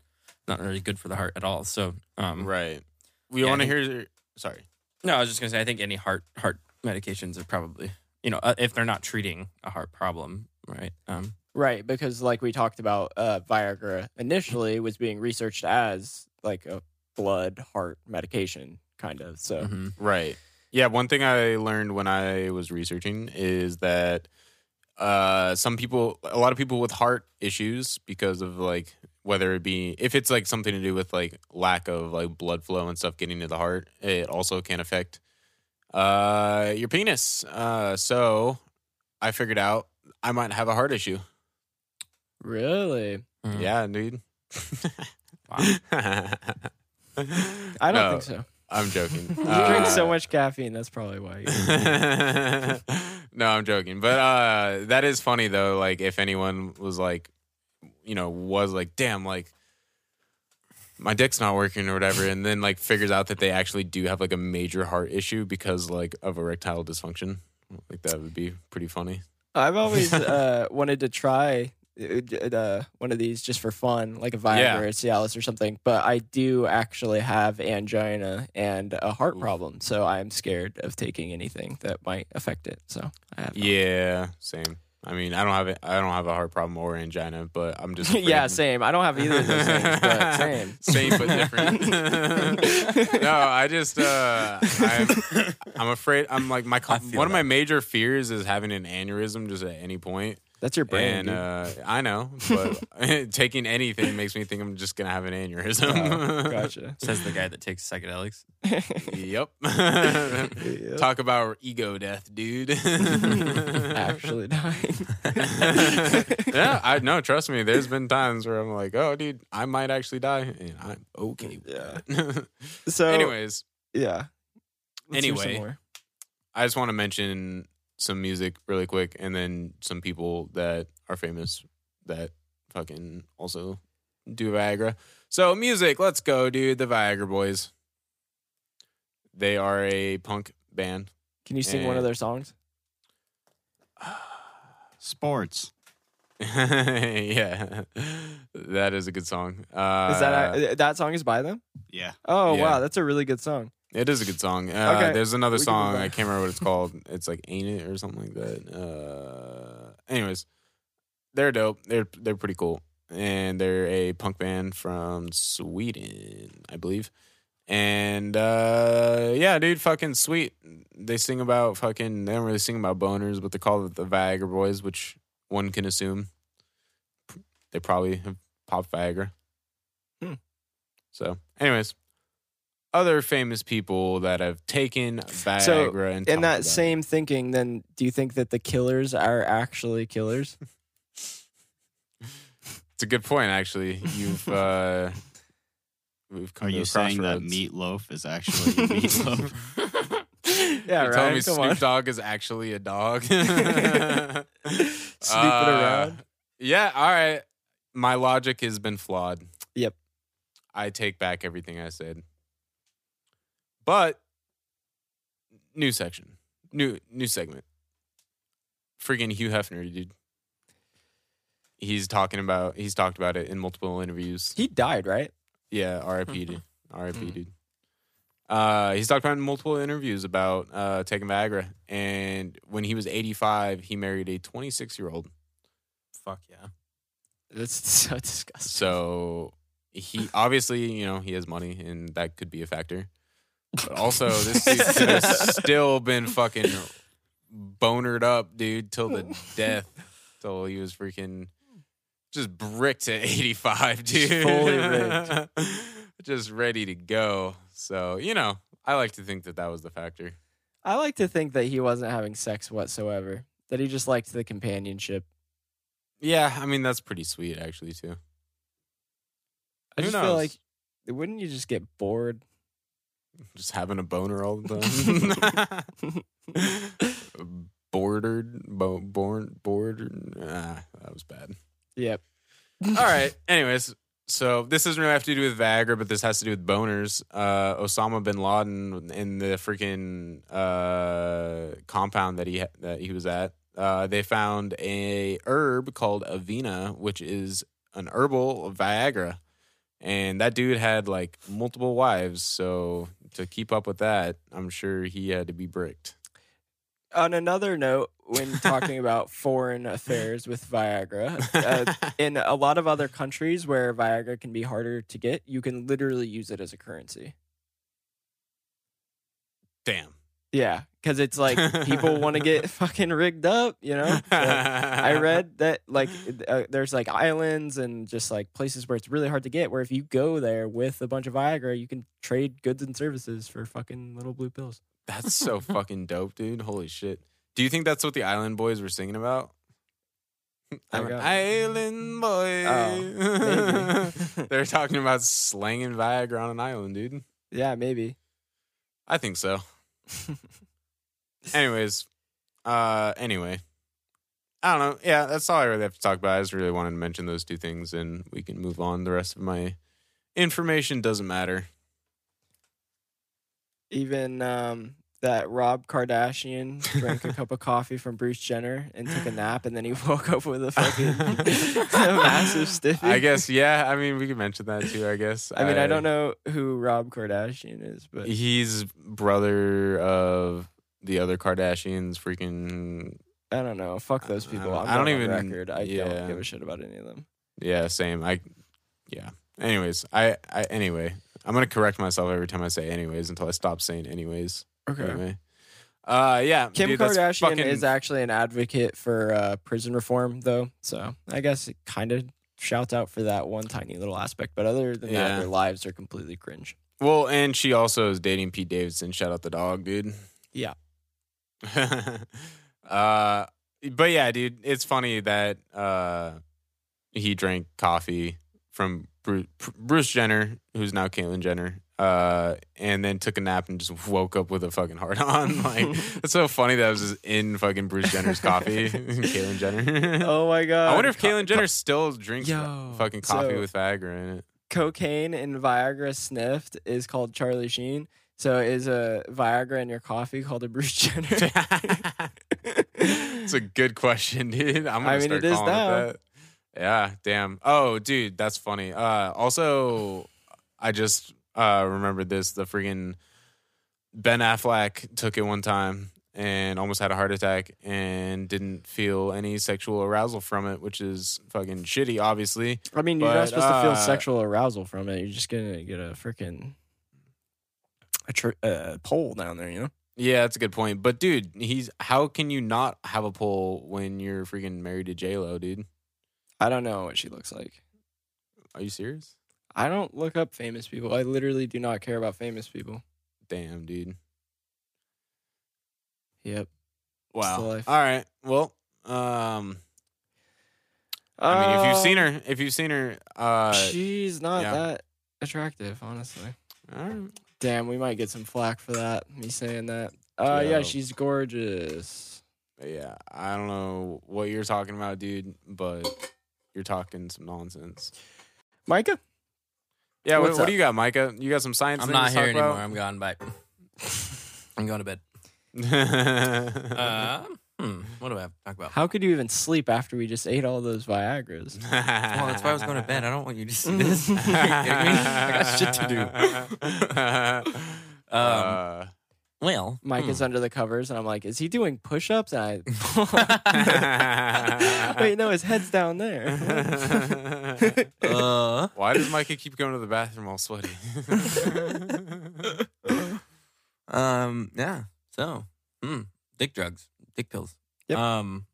not really good for the heart at all. So um, Right. We Yeah, want to hear. Sorry. no, I was just gonna say I think any heart heart medications are probably you know uh, if they're not treating a heart problem, right? Um, Right, because like we talked about, uh, Viagra initially was being researched as like a blood heart medication, kind of. So mhm. Right. Yeah. One thing I learned when I was researching is that uh, some people, a lot of people with heart issues because of like whether it be if it's like something to do with like lack of like blood flow and stuff getting to the heart, it also can affect uh, your penis. Uh, so I figured out I might have a heart issue. really, Mhm. Yeah, dude. Wow. I don't No, think so. I'm joking. You drink so Uh, much caffeine, that's probably why. No, I'm joking. But uh that is funny though. Like if anyone was like, you know, was like, damn, like my dick's not working or whatever, and then like figures out that they actually do have like a major heart issue because like of erectile dysfunction. Like that would be pretty funny. I've always uh, wanted to try uh, uh, one of these just for fun, like a Viagra Yeah. or Cialis or something. But I do actually have angina and a heart problem, so I'm scared of taking anything that might affect it. So I have. not. Yeah, same. I mean, I don't have it. I don't have a heart problem or angina, but I'm just yeah, same. I don't have either of those things, but same. Same but different. no, I just uh I'm I'm afraid I'm like my I con- feel one of my major fears is having an aneurysm just at any point. That's your brain. and dude. uh I know, but taking anything makes me think I'm just going to have an aneurysm. Oh, gotcha. Says the guy that takes psychedelics. yep. Yep. Talk about ego death, dude. Actually dying. yeah, I know. Trust me. There's been times where I'm like, "Oh, dude, I might actually die," and I'm okay. With Yeah. that. So, Anyways, yeah. Let's hear some Anyway. more. I just want to mention some music really quick, and then some people that are famous that fucking also do Viagra. So music, let's go, dude. The Viagra Boys. They are a punk band. Can you sing one Eh. of their songs? Sports. yeah, that is a good song. Uh, Is that uh, that song is by them? Yeah. Oh yeah. wow, that's a really good song. It is a good song. Uh, Okay, There's another we song. I can't remember what it's called. It's like "Ain't It" or something like that. Uh, anyways, they're dope. They're they're pretty cool, and they're a punk band from Sweden, I believe. And uh, yeah, dude, fucking sweet. They sing about fucking. They don't really sing about boners, but they call it the Viagra Boys, which one can assume they probably have popped Viagra. Hmm. So, anyways, other famous people that have taken Viagra So, and In talked that about it. same thinking, then do you think that the killers are actually killers? It's a good point, actually. You've uh, we've come Are to you a saying that meatloaf is actually meatloaf? yeah, You're right. telling me Come Snoop on. Dogg is actually a dog? Snooping Uh, around. Yeah, all right. My logic has been flawed. Yep. I take back everything I said. But new section. New new segment. Freaking Hugh Hefner, dude. He's talking about he's talked about it in multiple interviews. He died, right? Yeah, R.I.P. dude. R.I.P. Mhm. dude. Uh, he's talked about in multiple interviews about uh, taking Viagra, and when he was 85, he married a 26 year old. Fuck yeah. That's so disgusting. So he obviously, you know, he has money, and that could be a factor. But also, this dude could have still been fucking bonered up, dude, till the death, till he was freaking just bricked at 85, dude. fully rigged. just ready to go. So, you know, I like to think that that was the factor. I like to think that he wasn't having sex whatsoever. That he just liked the companionship. Yeah, I mean, that's pretty sweet, actually, too. I Who just feel like wouldn't you just get bored? Just having a boner all the time. Bordered, bo- born, bordered. Ah, that was bad. Yep. All right. Anyways, so this doesn't really have to do with Viagra, but this has to do with boners. Uh, Osama bin Laden in the freaking uh, compound that he ha- that he was at, uh, they found a herb called Avena, which is an herbal Viagra, and that dude had like multiple wives. So to keep up with that, I'm sure he had to be bricked. On another note, when talking about foreign affairs with Viagra, uh, in a lot of other countries where Viagra can be harder to get, you can literally use it as a currency. Damn. Yeah, because it's like people want to get fucking rigged up, you know. I read that like uh, there's like islands and just like places where it's really hard to get. Where if you go there with a bunch of Viagra, you can trade goods and services for fucking little blue pills. That's so fucking dope, dude. Holy shit. Do you think that's what the Island Boys were singing about? I'm an island boy. Oh. They're talking about slanging Viagra on an island, dude. yeah, maybe. I think so. Anyways, uh, anyway, I don't know. Yeah, that's all I really have to talk about. I just really wanted to mention those two things, and we can move on. The rest of my information doesn't matter. Even um, that Rob Kardashian drank a cup of coffee from Bruce Jenner and took a nap, and then he woke up with a fucking a massive stiffy. I guess, yeah. I mean, we can mention that too. I guess. I mean, I don't know who Rob Kardashian is, but He's brother of the other Kardashians. Freaking I don't know. Fuck those I people. I'm I don't even- record. I yeah. don't give a shit about any of them. yeah, same. I yeah. Anyways, I I anyway. I'm gonna correct myself every time I say anyways until I stop saying anyways. Anyway. Uh yeah. Kim dude, Kardashian fucking- is actually an advocate for uh, prison reform, though. So I guess it kind of shouts out for that one tiny little aspect. But other than Yeah. that, their lives are completely cringe. well, and she also is dating Pete Davidson. Shout out the dog, dude. Yeah. uh, but yeah, dude, it's funny that uh, he drank coffee from Bruce, Bruce Jenner, who's now Caitlyn Jenner, uh, and then took a nap and just woke up with a fucking heart on. Like, it's so funny that it was just in fucking Bruce Jenner's coffee, Caitlyn Jenner. Oh my god! I wonder if Co- Caitlyn Jenner still drinks Yo, fucking coffee so- with Viagra in it. cocaine and Viagra sniffed is called Charlie Sheen. So is a Viagra in your coffee called a Bruce Jenner? it's a good question, dude. I'm gonna I mean, start it is calling now. it that. Yeah, damn. Oh, dude, that's funny. Uh, also, I just uh remembered this. The freaking Ben Affleck took it one time and almost had a heart attack and didn't feel any sexual arousal from it, which is fucking shitty, obviously. I mean, you're But, not supposed to feel uh, sexual arousal from it. You're just gonna get a freaking a tr- uh, pole down there, you know. Yeah, that's a good point. But dude, he's how can you not have a pole when you're freaking married to J Lo, dude? I don't know what she looks like. Are you serious? I don't look up famous people. I literally do not care about famous people. Damn, dude. Yep. Wow. All right. Well, um, I mean, if you've seen Uh, her, if you've seen her, uh, she's not yeah. that attractive, honestly. all right. Damn, we might get some flack for that. Me saying that. Uh, yeah, she's gorgeous. yeah, I don't know what you're talking about, dude, but you're talking some nonsense. Micah, Yeah, what, what do you got, Micah? You got some science? I'm not to talk here anymore. about? I'm gone. Bye. I'm going to bed. Uh, hmm. What do I have to talk about? how could you even sleep after we just ate all those Viagra's? Well, that's why I was going to bed. I don't want you to see this. Are you kidding me? I got shit to do. Um, Uh, well, Mike hmm. under the covers, and I'm like, is he doing push-ups? And I wait, no, his head's down there. uh, Why does Micah keep going to the bathroom all sweaty? um, yeah. So, hmm, dick drugs, dick pills. Yep. Um,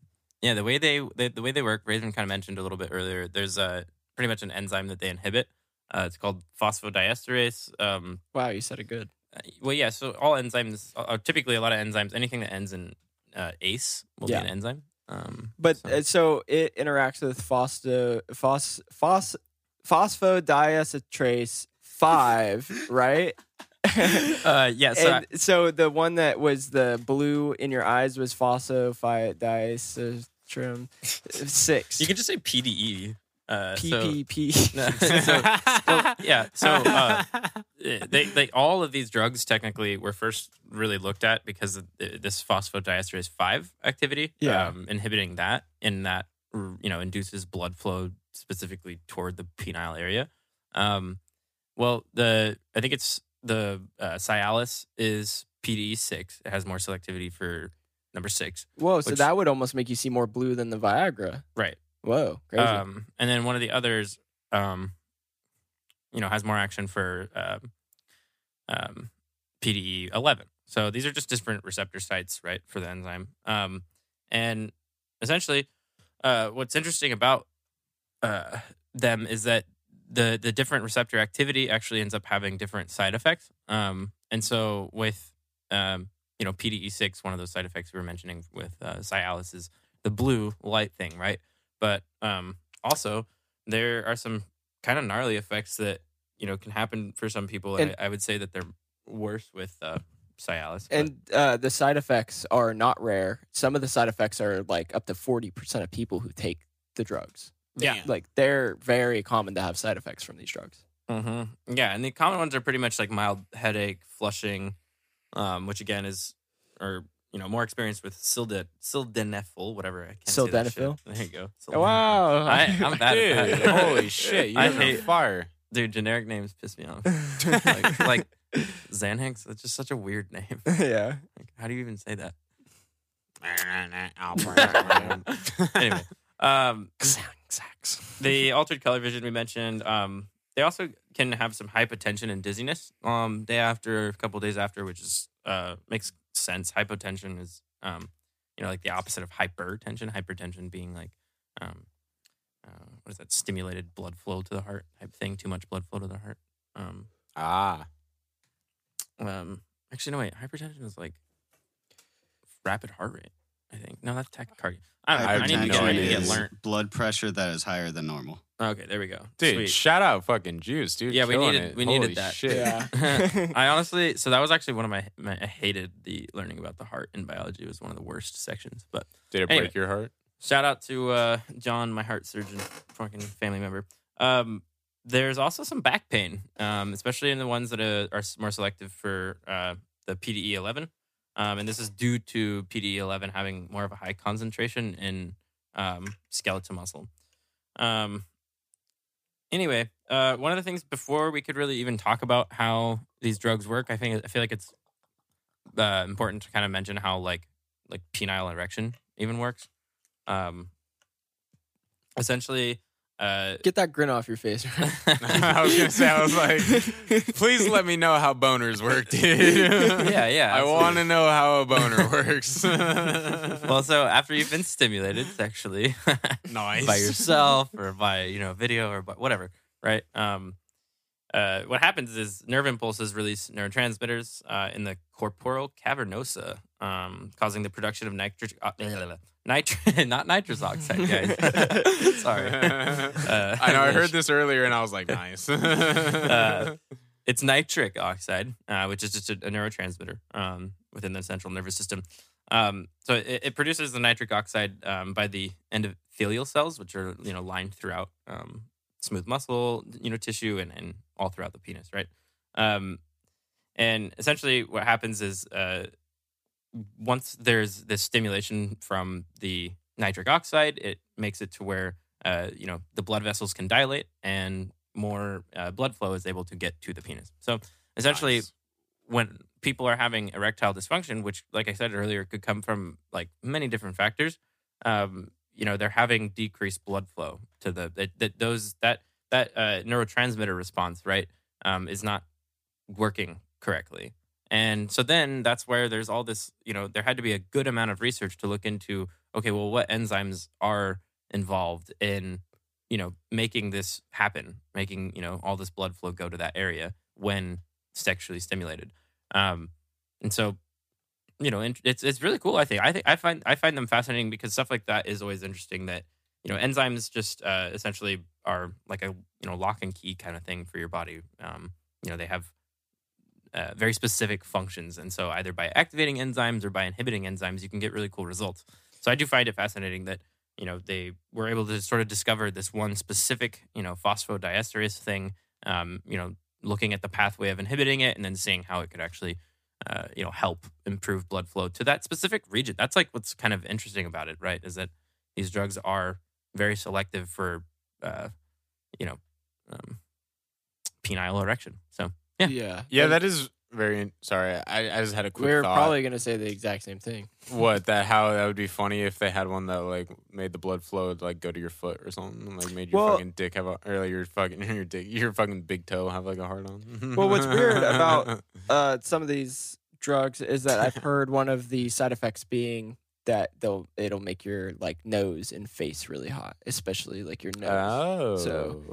yeah. The way they, they the way they work, Raven kind of mentioned a little bit earlier. There's a pretty much an enzyme that they inhibit. Uh, it's called phosphodiesterase. Um, wow, you said it good. Uh, well, yeah. So all enzymes, uh, typically a lot of enzymes, anything that ends in uh, ACE will Yeah. be an enzyme. Um, But so- uh, so it interacts with phosto, phos, phos, phosphodiesterase five, right? uh, yeah. So I- and so the one that was the blue in your eyes was phosphodiesterase six. you can just say PDE. Uh, PPP. So- well, yeah. So uh, they, they all of these drugs technically were first really looked at because of this phosphodiesterase five activity. Yeah. Um, inhibiting that in that you know induces blood flow specifically toward the penile area. Um, well, the I think it's the uh, Cialis is PDE six. It has more selectivity for number six. Whoa, so Which- that would almost make you see more blue than the Viagra. Right. Whoa, crazy. Um, and then one of the others, um, you know, has more action for um, um, PDE 11. So these are just different receptor sites, right, for the enzyme. Um, and essentially, uh, what's interesting about uh, them is that the the different receptor activity actually ends up having different side effects. Um, and so with um, you know PDE six, one of those side effects we were mentioning with uh, Cialis is the blue light thing, right? But um, also there are some kind of gnarly effects that you know can happen for some people. And And- I, I would say that they're worse with uh, Cialis. but- and uh, the side effects are not rare. Some of the side effects are like up to 40% of people who take the drugs. Yeah. Like they're very common to have side effects from these drugs. hmm Yeah, and the common ones are pretty much like mild headache, flushing, um, which again is, or you know, more experience with silden sildenafil, whatever. I can't say that. Sildenafil? There you go. Oh, wow. I, I'm bad. at Dude, that. holy shit! You I guys are hate- fire. Dude, generic names piss me off. like, like Xanax, that's just such a weird name. yeah. Like, how do you even say that? anyway, um, the altered color vision we mentioned. Um, they also can have some hypotension and dizziness. Um, day after, a couple days after, which is uh makes sense. Hypotension is um, you know, like the opposite of hypertension. Hypertension being like um, uh, what is that? Stimulated blood flow to the heart type thing. Too much blood flow to the heart. Um, ah, um, actually, no wait. Hypertension is like rapid heart rate. I think no, that's tachycardia. I don't know. I need to get, I need to get learned. blood pressure that is higher than normal. Okay, there we go. dude! Sweet. Shout out, fucking juice, dude. Yeah, we needed- it. we Holy needed that. Shit. Yeah. I honestly, so that was actually one of my, my, I hated the learning about the heart in biology. It was one of the worst sections. But Did it Anyway. break your heart? shout out to uh, John, my heart surgeon, fucking family member. Um, there's also some back pain, um, especially in the ones that are, are more selective for uh, the PDE11. Um, and this is due to PDE11 having more of a high concentration in um, skeletal muscle. Um, anyway, uh, one of the things before we could really even talk about how these drugs work, I think I feel like it's uh, important to kind of mention how like like penile erection even works. Um, essentially, uh, Get that grin off your face. I was gonna say, I was like, please let me know how boners work, dude. yeah, yeah. I want to know how a boner works. Well, so after you've been stimulated sexually nice. by yourself or by you know video or by whatever, right? Um, uh, what happens is nerve impulses release neurotransmitters uh, in the corpora cavernosa, um, causing the production of nitric, uh, nitri- not nitrous oxide, guys. Sorry. Uh, I know. I heard this earlier, and I was like, nice. Uh, it's nitric oxide, uh, which is just a, a neurotransmitter um, within the central nervous system. Um, so it, it produces the nitric oxide um, by the endothelial cells, which are you know lined throughout um, smooth muscle, you know, tissue, and, and all throughout the penis, right? Um, and essentially, what happens is uh, once there's this stimulation from the nitric oxide, it makes it to where uh, you know the blood vessels can dilate and more uh, blood flow is able to get to the penis. So essentially, Nice. when people are having erectile dysfunction, which, like I said earlier, could come from like many different factors, um, you know, they're having decreased blood flow to the that, that those that that uh, neurotransmitter response, right, um, is not working correctly. And so then that's where there's all this, you know, there had to be a good amount of research to look into, okay, well, what enzymes are involved in, you know, making this happen, making, you know, all this blood flow go to that area when sexually stimulated. Um, and so, you know, it's it's really cool. I think I think I find I find them fascinating because stuff like that is always interesting. That you know, enzymes just uh, essentially are like a you know lock and key kind of thing for your body. Um, you know, they have uh, very specific functions, and so either by activating enzymes or by inhibiting enzymes, you can get really cool results. So I do find it fascinating that you know they were able to sort of discover this one specific you know phosphodiesterase thing. Um, you know, looking at the pathway of inhibiting it and then seeing how it could actually uh, you know help improve blood flow to that specific region. That's like what's kind of interesting about it, right? Is that these drugs are very selective for uh, you know um, penile erection. So Yeah. yeah. yeah, that is very. Sorry, I, I just had a quick We're thought. probably gonna say the exact same thing. what that how that would be funny if they had one that like made the blood flow like go to your foot or something, like made your Well- fucking dick have a or like your fucking your dick your fucking big toe have like a hard on. Well, what's weird about- Uh, some of these drugs is that I've heard one of the side effects being that they'll it'll make your like nose and face really hot, especially like your nose, oh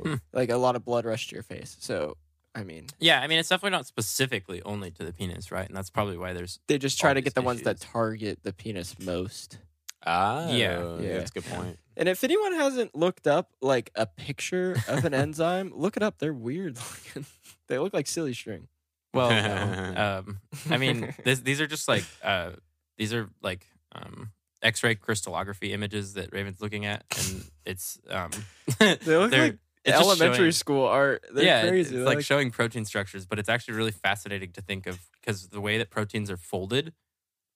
So- like a lot of blood rush to your face. So I mean, yeah, I mean it's definitely not specifically only to the penis, right? And that's probably why there's they just try to get the ones that target the penis most. ah Yeah. Yeah. that's a good point. And if anyone hasn't looked up like a picture of an enzyme, look it up. They're weird looking. they look like silly string. Well, no. um, I mean this, these are just like uh, these are like um, X-ray crystallography images that Raven's looking at, and it's um, They look like it's elementary showing- school art. They're yeah, crazy. it's They're like, showing protein structures, but it's actually really fascinating to think of because the way that proteins are folded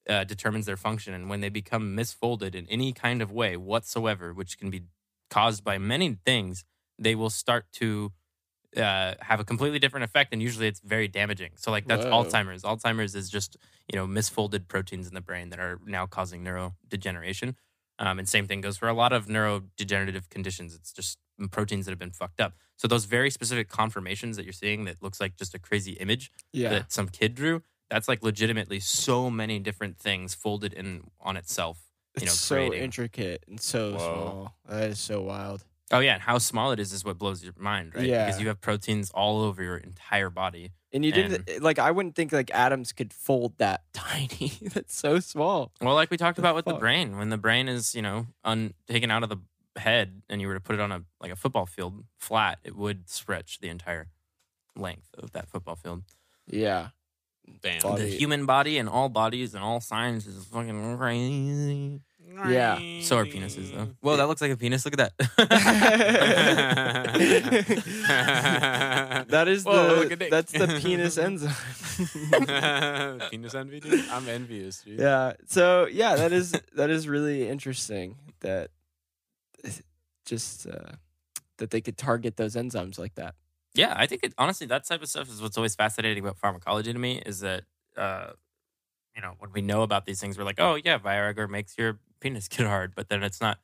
uh, determines their function, and when they become misfolded in any kind of way whatsoever, which can be caused by many things, they will start to uh, have a completely different effect, and usually it's very damaging. So, like that's Whoa. Alzheimer's. Alzheimer's is just you know misfolded proteins in the brain that are now causing neurodegeneration. Um, and same thing goes for a lot of neurodegenerative conditions. It's just proteins that have been fucked up. So those very specific conformations that you're seeing that looks like just a crazy image yeah. that some kid drew, that's like legitimately so many different things folded in on itself. It's you know, so creating- intricate and so Whoa. small. That is so wild. Oh yeah, and how small it is is what blows your mind, right? Yeah. Because you have proteins all over your entire body. And you didn't like. I wouldn't think like atoms could fold that tiny. That's so small. Well, like we talked The about with the brain, when the brain is, you know, un- taken out of the head and you were to put it on a like a football field flat, it would stretch the entire length of that football field. Yeah. Damn. Body- The human body and all bodies and all science is fucking crazy. Yeah. So are penises though. Whoa, that looks like a penis. Look at that. That is Whoa, look the at Nick. that's the penis enzyme. Penis envy, dude. I'm envious, dude. yeah. So yeah, that is that is really interesting. That just uh, that they could target those enzymes like that. Yeah, I think it, honestly that type of stuff is what's always fascinating about pharmacology to me is that uh, you know, when we know about these things, we're like, oh yeah, Viagra makes your penis get hard, but then it's not.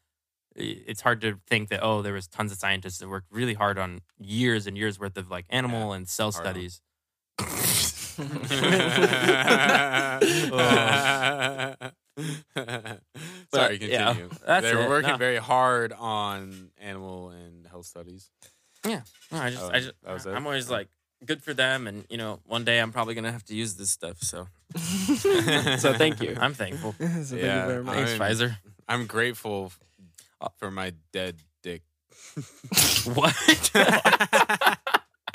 It's hard to think that oh, there was tons of scientists that worked really hard on years and years worth of like animal and cell Hard on. studies. Sorry, yeah, continue. that's They're it. working No. very hard on animal and health studies. No, I just, Oh, I just, that was it? I'm always oh. like, good for them, and you know, one day I'm probably gonna have to use this stuff. So so thank you. I'm thankful. so thank Yeah, you very much. Thanks, I'm- Pfizer. I'm grateful Uh, for my dead dick. What?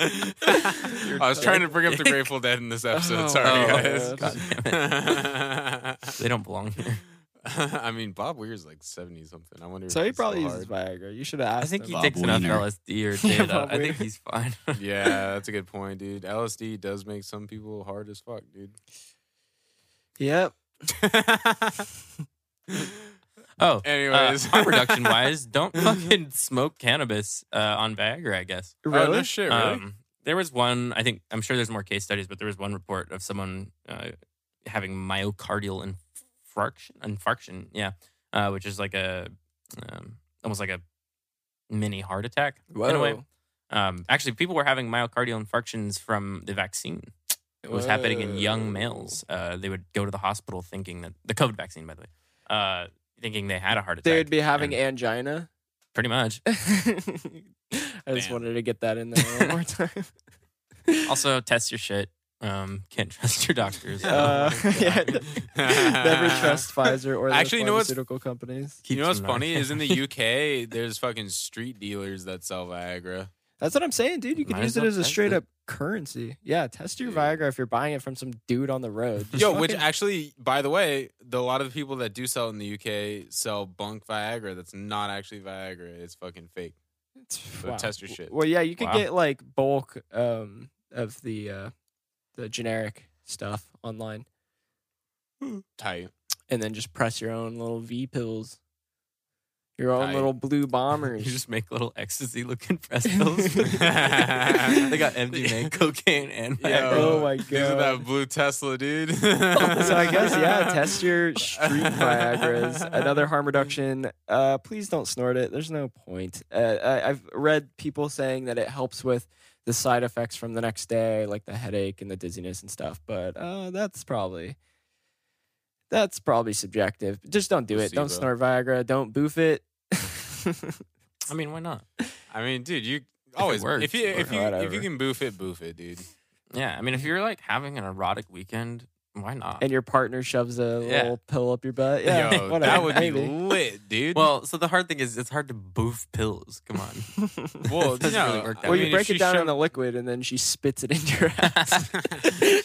I was trying to bring up the Grateful Dead in this episode. Oh, Sorry, oh, guys. God they don't belong here. I mean, Bob Weir's like 70 something. I wonder So if he probably still uses hard. Viagra. You should have asked. I think him. he Bob takes enough LSD or Yeah, data. Bob I think he's fine. Yeah, that's a good point, dude. LSD does make some people hard as fuck, dude. Yep. Oh, Anyways. uh, harm reduction wise, don't fucking smoke cannabis uh, on Viagra. I guess. Oh, Really? no shit, really? Um, there was one. I think I'm sure there's more case studies, but there was one report of someone uh, having myocardial infarction. Infarction, yeah, uh, which is like a um, almost like a mini heart attack in a way. Whoa. Um, actually, people were having myocardial infarctions from the vaccine. It was happening in young males. Uh, they would go to the hospital thinking that the COVID vaccine, by the way, uh, thinking they had a heart attack. They would be having and angina. pretty much. I just Damn. wanted to get that in there one more time. Also, test your shit. Um, can't trust your doctors. Uh, Oh yeah, never trust Pfizer or the Actually, you know what's- companies. you know what's funny is in the UK, there's fucking street dealers that sell Viagra. That's what I'm saying, dude. You could Might use as it well as a test straight it. up currency. Yeah, test your Dude. Viagra if you're buying it from some dude on the road. Just Yo, which fucking- actually, by the way, the, a lot of the people that do sell it in the UK sell bunk Viagra. That's not actually Viagra. It's fucking fake. It's- So test your shit. Well, yeah, you could Wow. get like bulk um, of the uh, the generic stuff online, Tight. and then just press your own little V pills, your own Tight. little blue bombers. You just make little ecstasy looking press pills. they got MDMA, cocaine, and Yo, Oh my These are God. that blue Tesla, dude. so I guess yeah, test your street Viagra's. Another harm reduction. Uh, please don't snort it. There's no point. Uh, I, I've read people saying that it helps with the side effects from the next day, like the headache and the dizziness and stuff. But uh, that's probably that's probably subjective. Just don't do it. Don't snort Viagra. Don't boof it. I mean, why not? I mean, dude, you always works, if you if you if you can boof it, boof it, dude. Yeah, I mean, if you're like having an erotic weekend, why not? and your partner shoves a Yeah. little pill up your butt. Yeah, Yo, whatever. that would be lit, dude. well, so the hard thing is it's hard to boof pills. Come on. well, it doesn't no, really work that well, mean, you if break it down in shoved- the liquid, and then she spits it into your ass.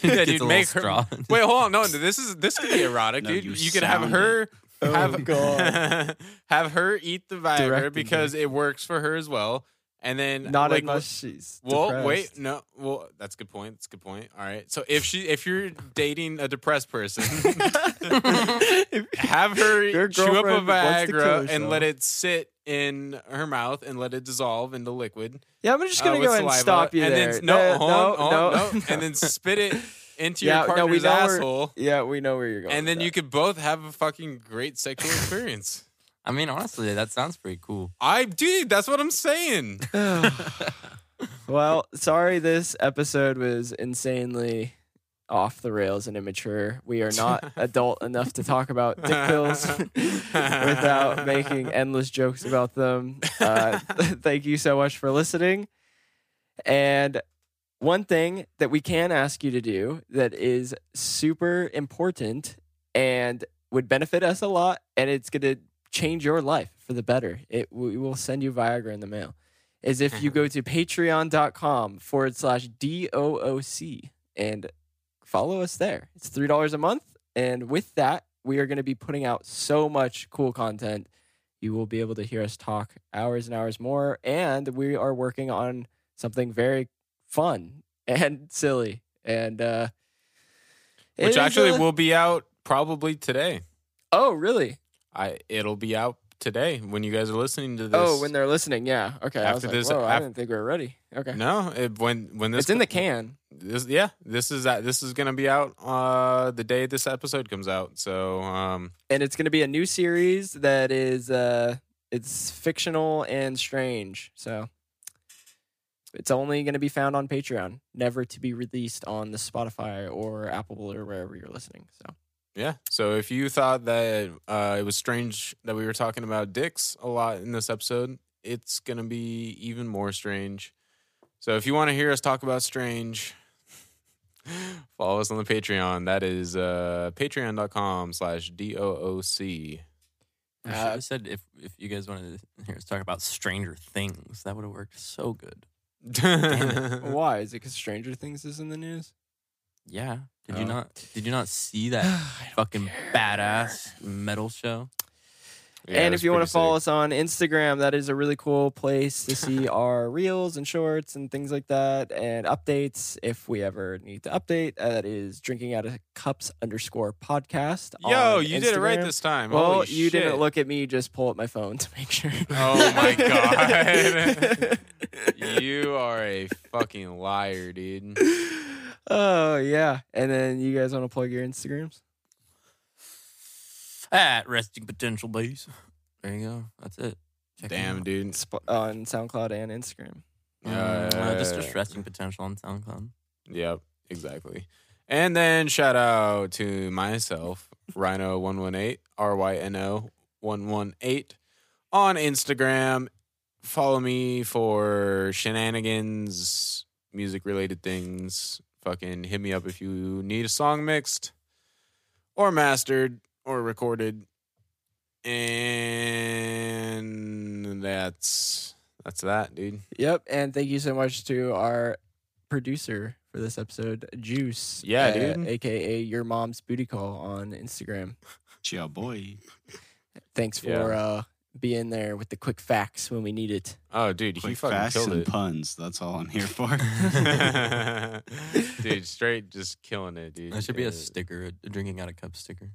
yeah, dude, make her. straw. Wait, hold on. No, this is this could be erotic, No, dude. you You, could have her Oh, have God. have her eat the Viagra Directed because it works for her as well, and then Not like, unless she's Well, depressed. wait, no. Well, that's a good point. That's a good point. All right. So if she, if you're dating a depressed person, have her chew up a girlfriend wants to kill Viagra and let it sit in her mouth and let it dissolve into liquid. Yeah, I'm just uh, gonna with go ahead and stop you and there. Then, no, Uh, on, no, hold no, no, and then spit it into Yeah, your no, we partner's where- asshole, yeah, we know where you're going. and then with you could both have a fucking great sexual experience. I mean, honestly, that sounds pretty cool. I, dude, that's what I'm saying. well, sorry, this episode was insanely off the rails and immature. We are not adult enough to talk about dick pills without making endless jokes about them. Uh, thank you so much for listening. And one thing that we can ask you to do that is super important and would benefit us a lot, and it's going to change your life for the better. It we will send you Viagra in the mail. Is if you mm-hmm. go to patreon.com forward slash DOOC and follow us there. It's $3 a month. And with that, we are going to be putting out so much cool content. You will be able to hear us talk hours and hours more. And we are working on something very fun and silly. And, uh, Which actually uh, will be out probably today. Oh, really? I it'll be out today when you guys are listening to this. Oh, when they're listening, yeah. Okay. I After like, this- Whoa, I af- didn't think we were ready. Okay. no, it, when when this it's in the can. This, yeah, this is that. This is gonna be out uh the day this episode comes out. So um, and it's to be a new series that is uh it's fictional and strange so it's only going to be found on patreon never to be released on the spotify or apple or wherever you're listening so yeah. So if you thought that uh, it was strange that we were talking about dicks a lot in this episode, it's gonna be even more strange. So if you want to hear us talk about strange, follow us on the Patreon. That is uh, patreon.com slash D-O-O-C. We should Uh, have said if if you guys wanted to hear us talk about Stranger Things, that would have worked so good. why is it because stranger things is in the news Yeah. Did you Oh. not? Did you not see that fucking badass metal show? Yeah, and if you want to follow us on Instagram, that is a really cool place to see our reels and shorts and things like that, and updates if we ever need to update. Uh, that is drinking out of cups underscore podcast. Yo, on you did it right Instagram. this time. Well, Holy you didn't look at me. Just pull up my phone to make sure. Oh my God. You are a fucking liar, dude. oh yeah, and then you guys want to plug your Instagrams? At Resting Potential Base. There you go. That's it. Check Damn, out. dude. Sp- on SoundCloud and Instagram. Uh, just Uh, just Resting Potential on SoundCloud. Yep, exactly. And then shout out to myself, Ryno118, R Y N O 118 on Instagram. Follow me for shenanigans, music related things. Fucking hit me up if you need a song mixed or mastered or recorded. And that's that's that, dude. Yep, and thank you so much to our producer for this episode, Juice. Yeah, uh, dude. aka your mom's booty call on Instagram. Chia boy. Thanks for Yeah. uh, being there with the quick facts when we need it. Oh, dude, he Quick fucking facts killed and it. puns. That's all I'm here for. dude, straight just killing it, dude. That should be a Uh, sticker, a drinking out of cup sticker.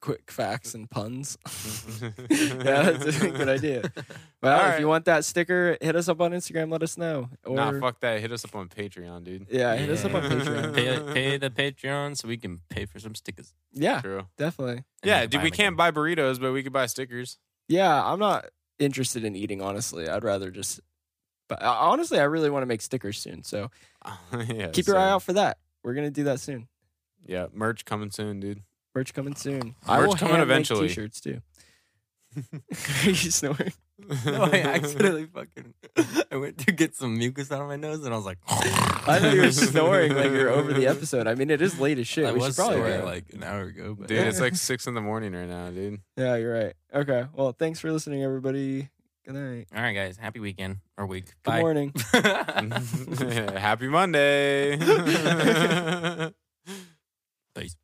Quick facts and puns. yeah, that's a good idea. Well, All if you want that sticker, hit us up on Instagram. Let us know. Or nah, fuck that. Hit us up on Patreon, dude. yeah, hit us up on Patreon. pay, pay the Patreon so we can pay for some stickers. Yeah, True. definitely. And Yeah, dude, we can't again. buy burritos, but we could buy stickers. Yeah, I'm not interested in eating. Honestly, I'd rather just. But uh, honestly, I really want to make stickers soon. So yeah, keep your eye out for that. We're gonna do that soon. Yeah, merch coming soon, dude. Merch coming soon. Merch coming hand make eventually. T-shirts too. Are you snoring? No, I accidentally fucking. I went to get some mucus out of my nose, and I was like, I thought you were snoring like you're over the episode. I mean, it is late as shit. I we was should probably snoring go. like an hour ago, but Dude, it's like six in the morning right now, dude. Yeah, you're right. Okay. Well, thanks for listening, everybody. Good night. all right, guys. Happy weekend or week. Good Bye. morning. Happy Monday. Peace.